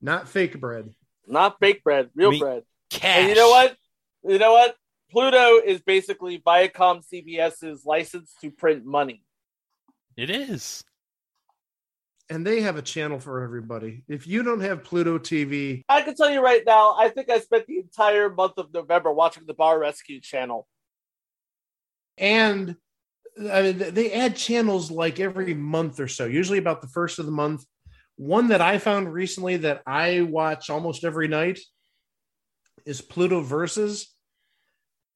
not fake bread. Not fake bread, real Me- bread. Cash. And you know what? You know what? Pluto is basically Viacom CBS's license to print money. It is. And they have a channel for everybody. If you don't have Pluto TV, I can tell you right now, I think I spent the entire month of November watching the Bar Rescue channel. And I mean, they add channels like every month or so, usually about the first of the month. One that I found recently that I watch almost every night is Pluto Versus.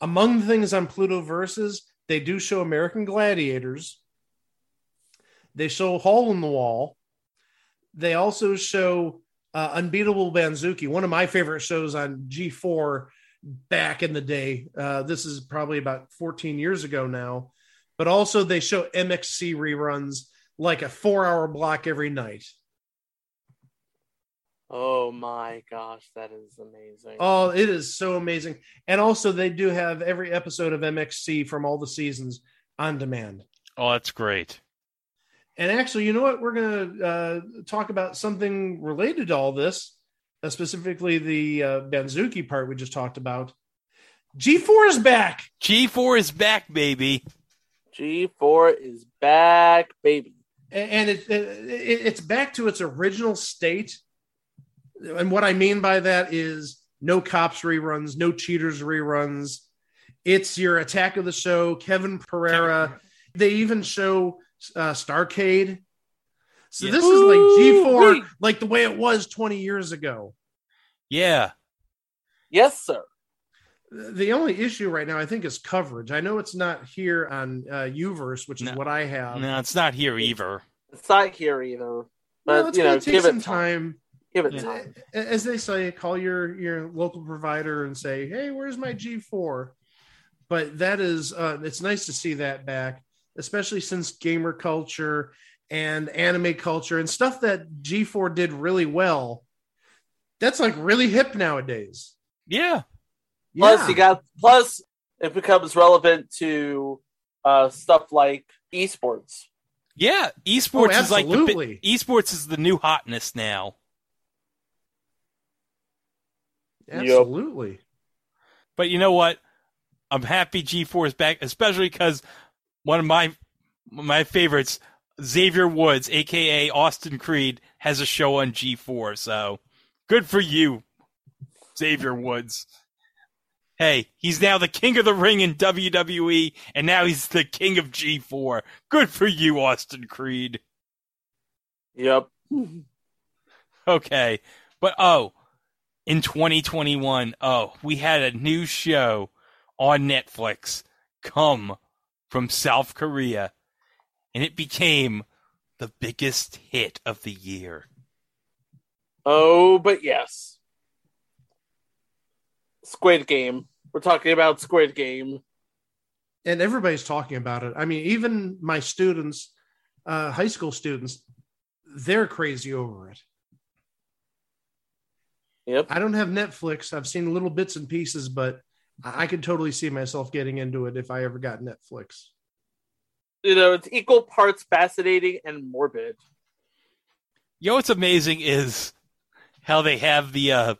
Among the things on Pluto Versus, they do show American Gladiators. They show Hole in the Wall. They also show uh, Unbeatable Banzuki, one of my favorite shows on G4 back in the day. Uh, this is probably about 14 years ago now. But also, they show MXC reruns like a four hour block every night. Oh my gosh, that is amazing. Oh, it is so amazing. And also, they do have every episode of MXC from all the seasons on demand. Oh, that's great. And actually, you know what? We're going to uh, talk about something related to all this, uh, specifically the uh, Banzuke part we just talked about. G4 is back. G4 is back, baby. G4 is back, baby. And and it, it, it's back to its original state. And what I mean by that is no cops reruns, no cheaters reruns. It's your attack of the show, Kevin Pereira. They even show uh, Starcade. So Yeah. this is like G4, Wait. like the way it was 20 years ago. Yeah. Yes, sir. The only issue right now, I think, is coverage. I know it's not here on uh, Uverse, which is No. what I have. No, it's not here either. It's not here either. Well, But it's you going know, to take give some it time. time. Give it Yeah. time. As they say, call your your local provider and say, "Hey, where's my G4?" But that is, uh, it's nice to see that back, especially since gamer culture and anime culture and stuff that G4 did really well. That's like really hip nowadays. Yeah. Plus, Yeah. you got plus it becomes relevant to uh, stuff like esports. Yeah. Esports Oh, is like the absolutely. esports is the new hotness now. absolutely. But you know what? I'm happy G4 is back, especially because one of my my favorites, Xavier Woods, aka Austin Creed, has a show on G4. So good for you, Xavier Woods. Hey, he's now the king of the ring in WWE, and now he's the king of G4. Good for you, Austin Creed. Yep. <laughs> Okay. But oh, in 2021, oh, we had a new show on Netflix come from South Korea, and it became the biggest hit of the year. Oh, but yes. Squid Game. We're talking about Squid Game. and everybody's talking about it. I mean, even my students, uh, high school students, they're crazy over it. Yep. I don't have Netflix. I've seen little bits and pieces, but I I could totally see myself getting into it if I ever got Netflix. You know, it's equal parts fascinating and morbid. You know what's amazing is how they have the uh,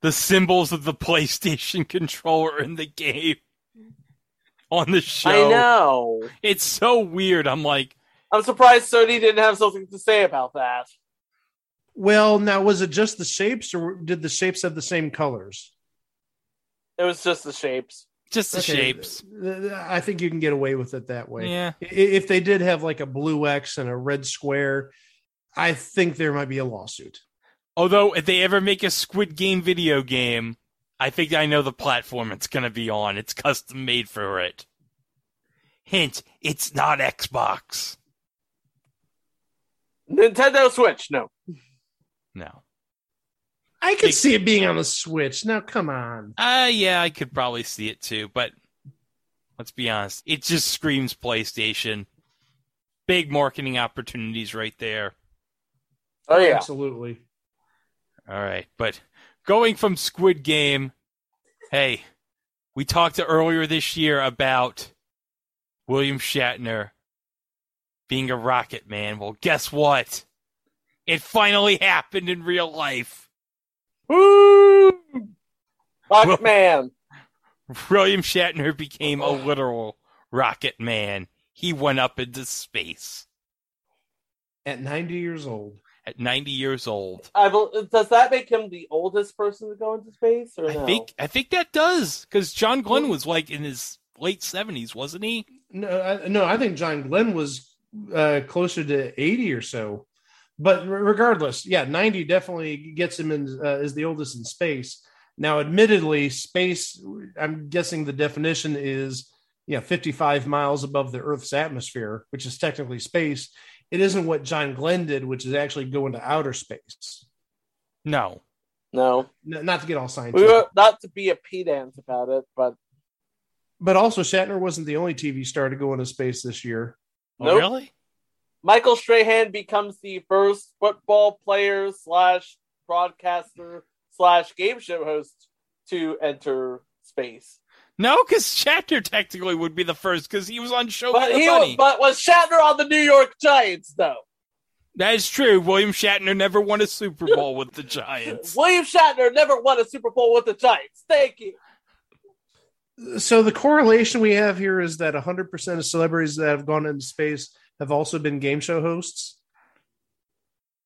the symbols of the PlayStation <laughs> controller in the game <laughs> on the show. I know. It's so weird. I'm like, I'm surprised Sony didn't have something to say about that. Well, now was it just the shapes, or did the shapes have the same colors? It was just the shapes. Just the Okay, shapes. I think you can get away with it that way. Yeah. If they did have like a blue X and a red square, I think there might be a lawsuit. Although, if they ever make a Squid Game video game, I think I know the platform it's going to be on. It's custom made for it. Hint, it's not Xbox. Nintendo Switch, no. No. I could see it being on the Switch. Now, come on. Uh, yeah, I could probably see it too, but let's be honest. It just screams PlayStation. Big marketing opportunities right there. Oh yeah. Absolutely. All right, but going from Squid Game, hey, we talked earlier this year about William Shatner being a rocket man. Well, guess what? It finally happened in real life. Woo! Well- Rocket Man. William Shatner became a literal rocket man. He went up into space At 90 years old. at 90 years old. I bel does that make him the oldest person to go into space, or I no? think I think that does because John Glenn was like in his late seventies, wasn't he? No, I, no, I think John Glenn was uh, closer to 80 or so. But regardless, yeah, 90 definitely gets him in uh, is the oldest in space. Now, admittedly, space, I'm guessing the definition is yeah, 55 miles above the Earth's atmosphere, which is technically space. It isn't what John Glenn did, which is actually go into outer space. No. No, N- not to get all we scientific, were, not to be a pedant about it, but but also Shatner wasn't the only TV star to go into space this year. Oh, Nope. really? Michael Strahan becomes the first football player slash broadcaster slash game show host to enter space. No, because Shatner technically would be the first because he was on Show But Me the he was, but was Shatner on the New York Giants though? that is true. William Shatner never won a Super Bowl with the Giants. <laughs> William Shatner never won a Super Bowl with the Giants. Thank you. So the correlation we have here is that 100% of celebrities that have gone into space have also been game show hosts.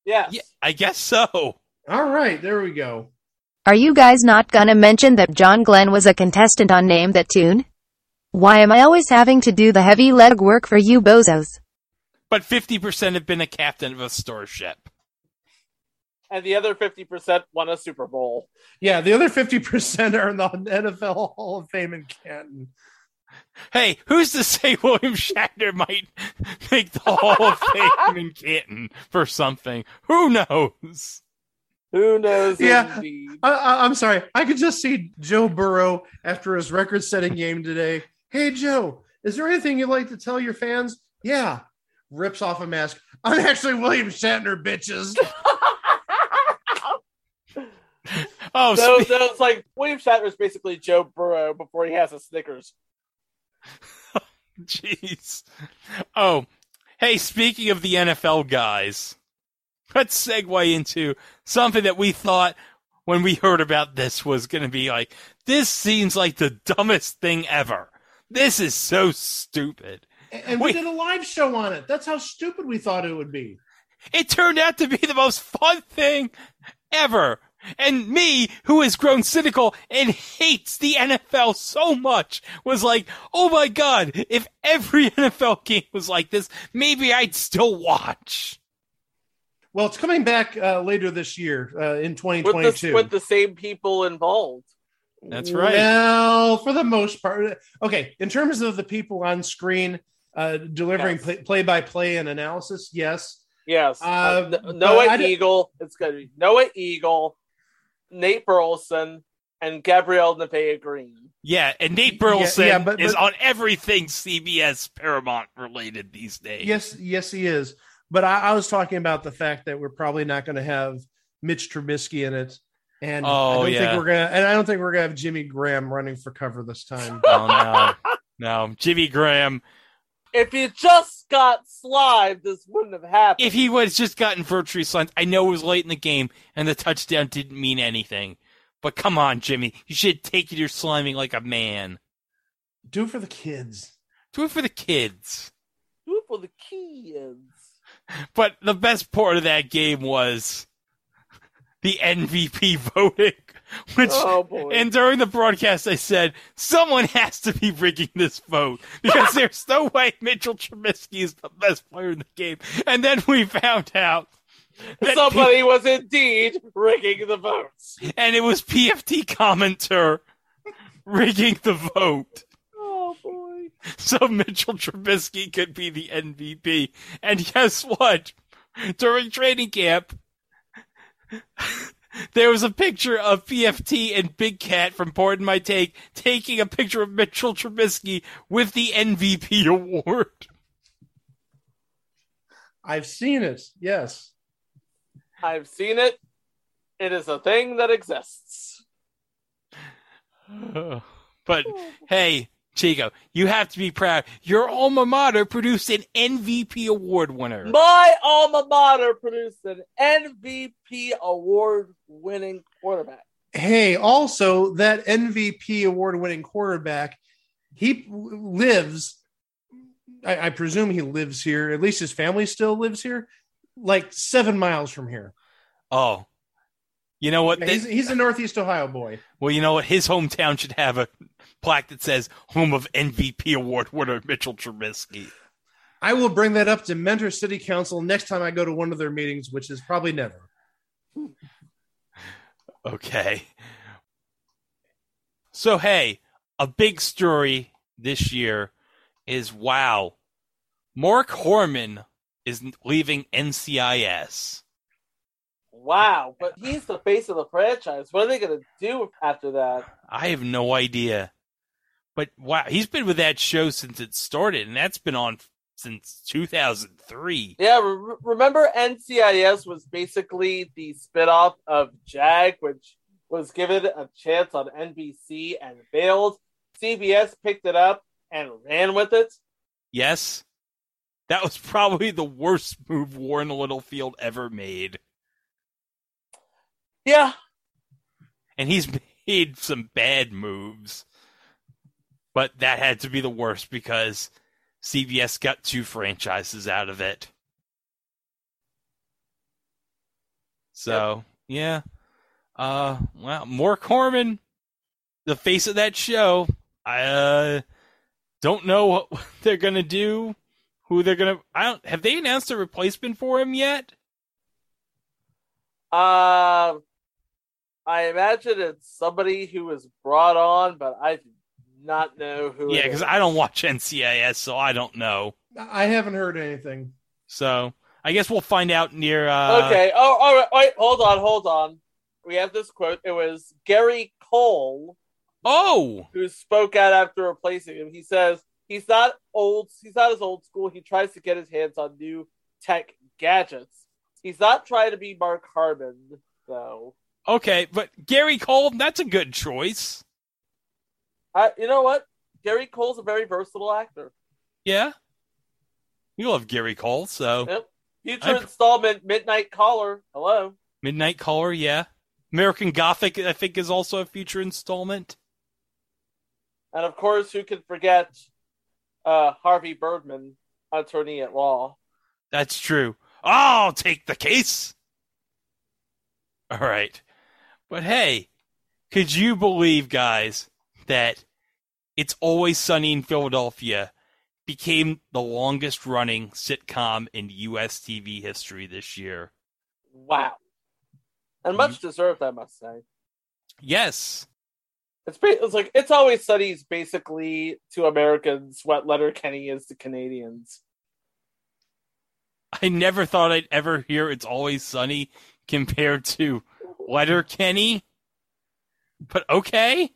Yes. Yeah, I guess so. All right, there we go. Are you guys not gonna mention that John Glenn was a contestant on Name That Tune? Why am I always having to do the heavy leg work for you bozos? But 50% have been a captain of a starship. And the other fifty percent won a Super Bowl. Yeah, the other 50% are in the NFL Hall of Fame in Canton. Hey, who's to say <laughs> William Shatner might make the Hall of Fame in Canton for something? Who knows? Who knows? Yeah. Indeed. I, I, I'm sorry. I could just see Joe Burrow after his record setting game today. Hey, Joe, is there anything you'd like to tell your fans? Yeah. Rips off a mask. I'm actually William Shatner, bitches. <laughs> Oh, So, spe- so it's like William Shatner is basically Joe Burrow before he has a Snickers. <laughs> jeez. Oh, hey, speaking of the NFL guys, let's segue into something that we thought when we heard about this was going to be like, this seems like the dumbest thing ever. This is so stupid. And we Wait. did a live show on it. That's how stupid we thought it would be. It turned out to be the most fun thing ever. And me, who has grown cynical and hates the NFL so much, was like, oh my god, if every <laughs> NFL game was like this, maybe I'd still watch. Well, it's coming back uh, later this year uh, in With 2022. the, with the same people involved. That's right. Well, for the most part. Okay. In terms of the people on screen uh, delivering Yes. play by play and analysis, yes. Yes. Uh, Uh, Noah I don't- Eagle. It's going to be Noah Eagle, Nate Burleson, and Gabrielle Nevaeh Green. Yeah, and Nate Burleson yeah, but- is on everything CBS Paramount related these days. Yes, yes, he is. But I, I was talking about the fact that we're probably not going to have Mitch Trubisky in it, and I Oh, don't yeah. think we're gonna, and I don't think we're gonna have Jimmy Graham running for cover this time. <laughs> Oh no, no, Jimmy Graham. If you just got slimed, this wouldn't have happened. If he was just gotten virtually slimed, I know it was late in the game and the touchdown didn't mean anything. But come on, Jimmy, you should take your sliming like a man. Do it for the kids. Do it for the kids. Do it for the kids. <laughs> But the best part of that game was the MVP <laughs> voting, <laughs> which Oh boy. And during the broadcast, I said, someone has to be rigging this vote because <laughs> there's no way Mitchell Trubisky is the best player in the game. And then we found out that Somebody was indeed rigging the votes. And it was PFT commenter rigging the vote. Oh boy. So Mitchell Trubisky could be the MVP. And guess what? During training camp, there was a picture of PFT and Big Cat from Pardon My Take taking a picture of Mitchell Trubisky with the MVP <laughs> award. I've seen it. Yes. I've seen it. It is a thing that exists. <sighs> but hey, Chico, you have to be proud. Your alma mater produced an MVP award winner. My alma mater produced an MVP award winning quarterback. Hey, also that MVP award-winning quarterback, he lives. I, I presume he lives here. At least his family still lives here, like seven miles from here. Oh, You know what? Yeah, They- he's, he's a Northeast Ohio boy. well, you know what? His hometown should have a plaque that says "Home of MVP Award winner Mitchell Trubisky." I will bring that up to Mentor City Council next time I go to one of their meetings, which is probably never. Okay. So hey, a big story this year is wow, Mark Harmon is leaving NCIS. Wow, but he's the face of the franchise. What are they going to do after that? I have no idea. But wow, he's been with that show since it started, and that's been on since 2003. Yeah, re- remember NCIS was basically the spinoff of Jag, which was given a chance on NBC and failed. CBS picked it up and ran with it. Yes, that was probably the worst move Warren Littlefield ever made. Yeah, and he's <laughs> made some bad moves. But that had to be the worst because CBS got two franchises out of it. So, yeah. Uh well, Mark Harmon, the face of that show. I uh don't know what <laughs> they're gonna do. Who they're gonna I don't have they announced a replacement for him yet? uh, I imagine it's somebody who was brought on, but I do not know who. Yeah, because. I don't watch NCIS, so I don't know. I haven't heard anything. So I guess we'll find out near. Uh, okay. Oh, all right. Wait, hold on, hold on. We have this quote. It was Gary Cole Oh, who spoke out after replacing him. He says he's not old. He's not as old school. He tries to get his hands on new tech gadgets. He's not trying to be Mark Harmon, though. okay, but Gary Cole, that's a good choice. I, you know what? Gary Cole's a very versatile actor. Yeah, you love Gary Cole, so Yep. Future I- installment, Midnight Caller. Hello. Midnight Caller, yeah. American Gothic, I think, is also a future installment. And of course, who can forget uh, Harvey Birdman, attorney at law? That's true. I'll take the case. All right. But hey, could you believe, guys, that It's Always Sunny in Philadelphia became the longest running sitcom in U.S. TV history this year? Wow. And much deserved, I must say. Yes. It's, it's like it's always sunny's basically to Americans what Letterkenny is to Canadians. I never thought I'd ever hear It's Always Sunny compared to Letterkenny. But okay.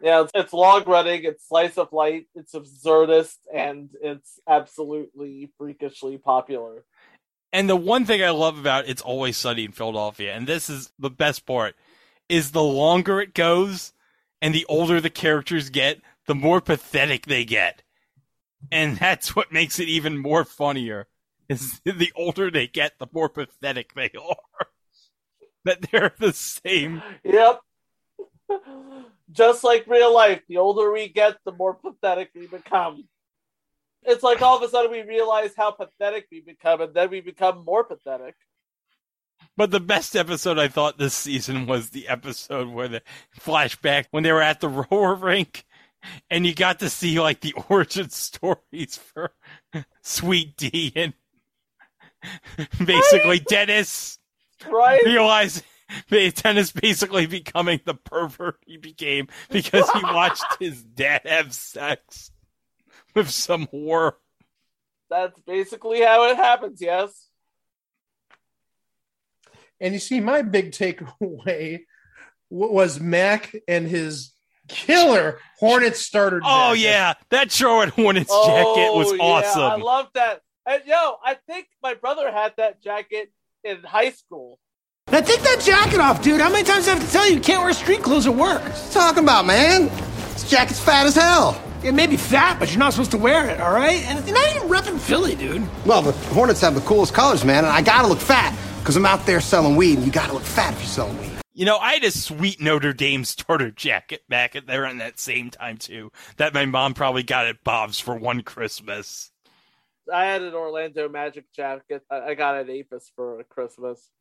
Yeah, it's, it's long running, it's slice of life, it's absurdist, and it's absolutely freakishly popular. And the one thing I love about It's Always Sunny in Philadelphia, and this is the best part, is the longer it goes and the older the characters get, the more pathetic they get. And <laughs> that's what makes it even more funnier. Is the older they get, the more pathetic they <laughs> are. that they're the same. Yep. Just like real life, the older we get, the more pathetic we become. It's like all of a sudden we realize how pathetic we become, and then we become more pathetic. But the best episode I thought this season was the episode where the flashback when they were at the <laughs> roller rink and you got to see like the origin stories for <laughs> Sweet D and <laughs> basically Dennis Right? realized <laughs> Dennis basically becoming the pervert he became because he watched <laughs> his dad have sex with some whore. That's basically how it happens, yes. And you see, my big takeaway was Mac and his killer Hornet starter. Oh jacket. yeah, that Charlotte Hornets oh, jacket was Oh, yeah, awesome. I love that. And yo, I think my brother had that jacket in high school. Now take that jacket off, dude. How many times do I have to tell you you can't wear street clothes at work? What are you talking about, man? This jacket's fat as hell. It may be fat, but you're not supposed to wear it, all right? And you're not even repping Philly, dude. Well, the Hornets have the coolest colors, man, and I gotta look fat because I'm out there selling weed, and you gotta look fat if you're selling weed. You know, I had a sweet Notre Dame starter jacket back at there around that same time too. That my mom probably got at Bob's for one Christmas. I had an Orlando Magic jacket. I I got at Apis for Christmas.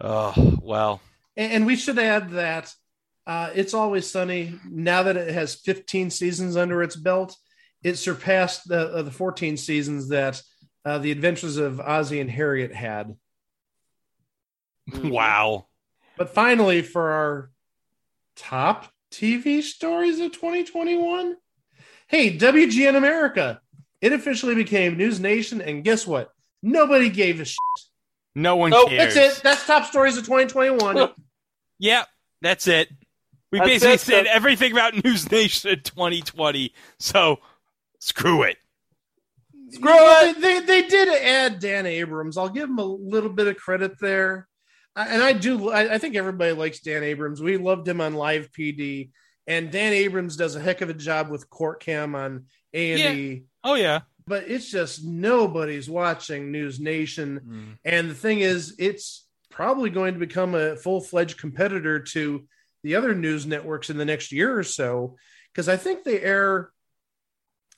Oh well. And, and we should add that uh, it's always sunny. Now that it has 15 seasons under its belt, it surpassed the uh, the 14 seasons that uh, the Adventures of Ozzie and Harriet had. <laughs> Wow. But finally, for our top TV stories of 2021, hey, WGN America, it officially became News Nation, and guess what? Nobody gave a shit. No one Nope, cares. That's it. That's top stories of 2021. Yep, that's it. We That's basically it, said so- everything about News Nation 2020. So screw it. Screw Yeah, it. They, they, they did add Dan Abrams. I'll give him a little bit of credit there. And I do. I, I think everybody likes Dan Abrams. We loved him on Live PD, and Dan Abrams does a heck of a job with Court Cam on A and E. Oh yeah. But it's just nobody's watching News Nation. Mm. And the thing is, it's probably going to become a full fledged competitor to the other news networks in the next year or so. Because I think they air,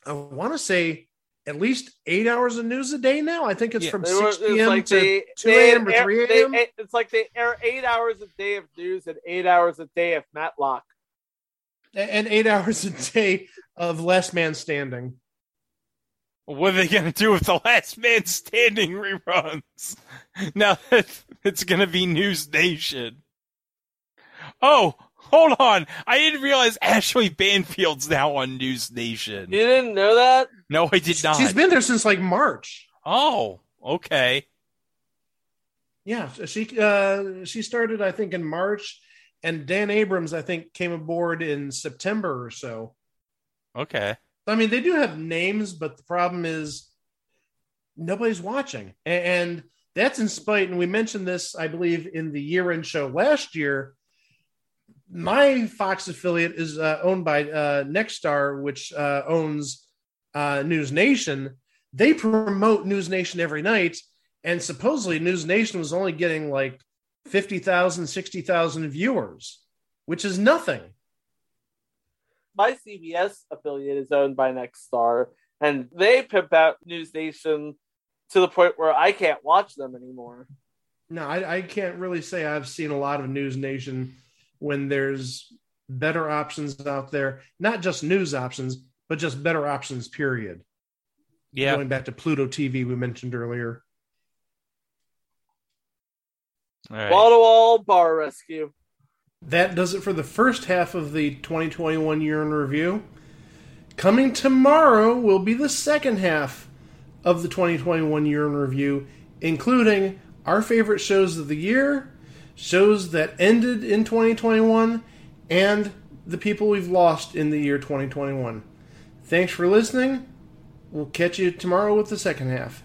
I want to say, at least eight hours of news a day now. I think it's Yeah. from They were- 6 it's p.m. like to they- 2 a.m. or 3 a.m. It's like they air eight hours a day of news and eight hours a day of Matlock. and eight <laughs> hours a day of Last Man Standing. What are they going to do with the Last Man Standing reruns? Now that it's going to be News Nation. Oh, hold on. I didn't realize Ashley Banfield's now on News Nation. You didn't know that? No, I did not. She's been there since like March. oh, okay. Yeah, she uh, she started I think in March, and Dan Abrams I think came aboard in September or so. Okay. I mean, they do have names, but the problem is nobody's watching, and that's in spite. And we mentioned this, I believe, in the year-end show last year. My Fox affiliate is uh, owned by uh, Nexstar, which uh, owns uh, News Nation. They promote News Nation every night, and supposedly News Nation was only getting like 50,000, 60,000 viewers, which is nothing. My CBS affiliate is owned by Nexstar, and they pimp out News Nation to the point where I can't watch them anymore. No, I, I can't really say I've seen a lot of News Nation when there's better options out there, not just news options, but just better options, period. Yeah. Going back to Pluto TV, we mentioned earlier. All right. Wall to wall bar rescue. That does it for the first half of the 2021 year in review. Coming tomorrow will be the second half of the 2021 year in review, including our favorite shows of the year, shows that ended in 2021, and the people we've lost in the year 2021. Thanks for listening. We'll catch you tomorrow with the second half.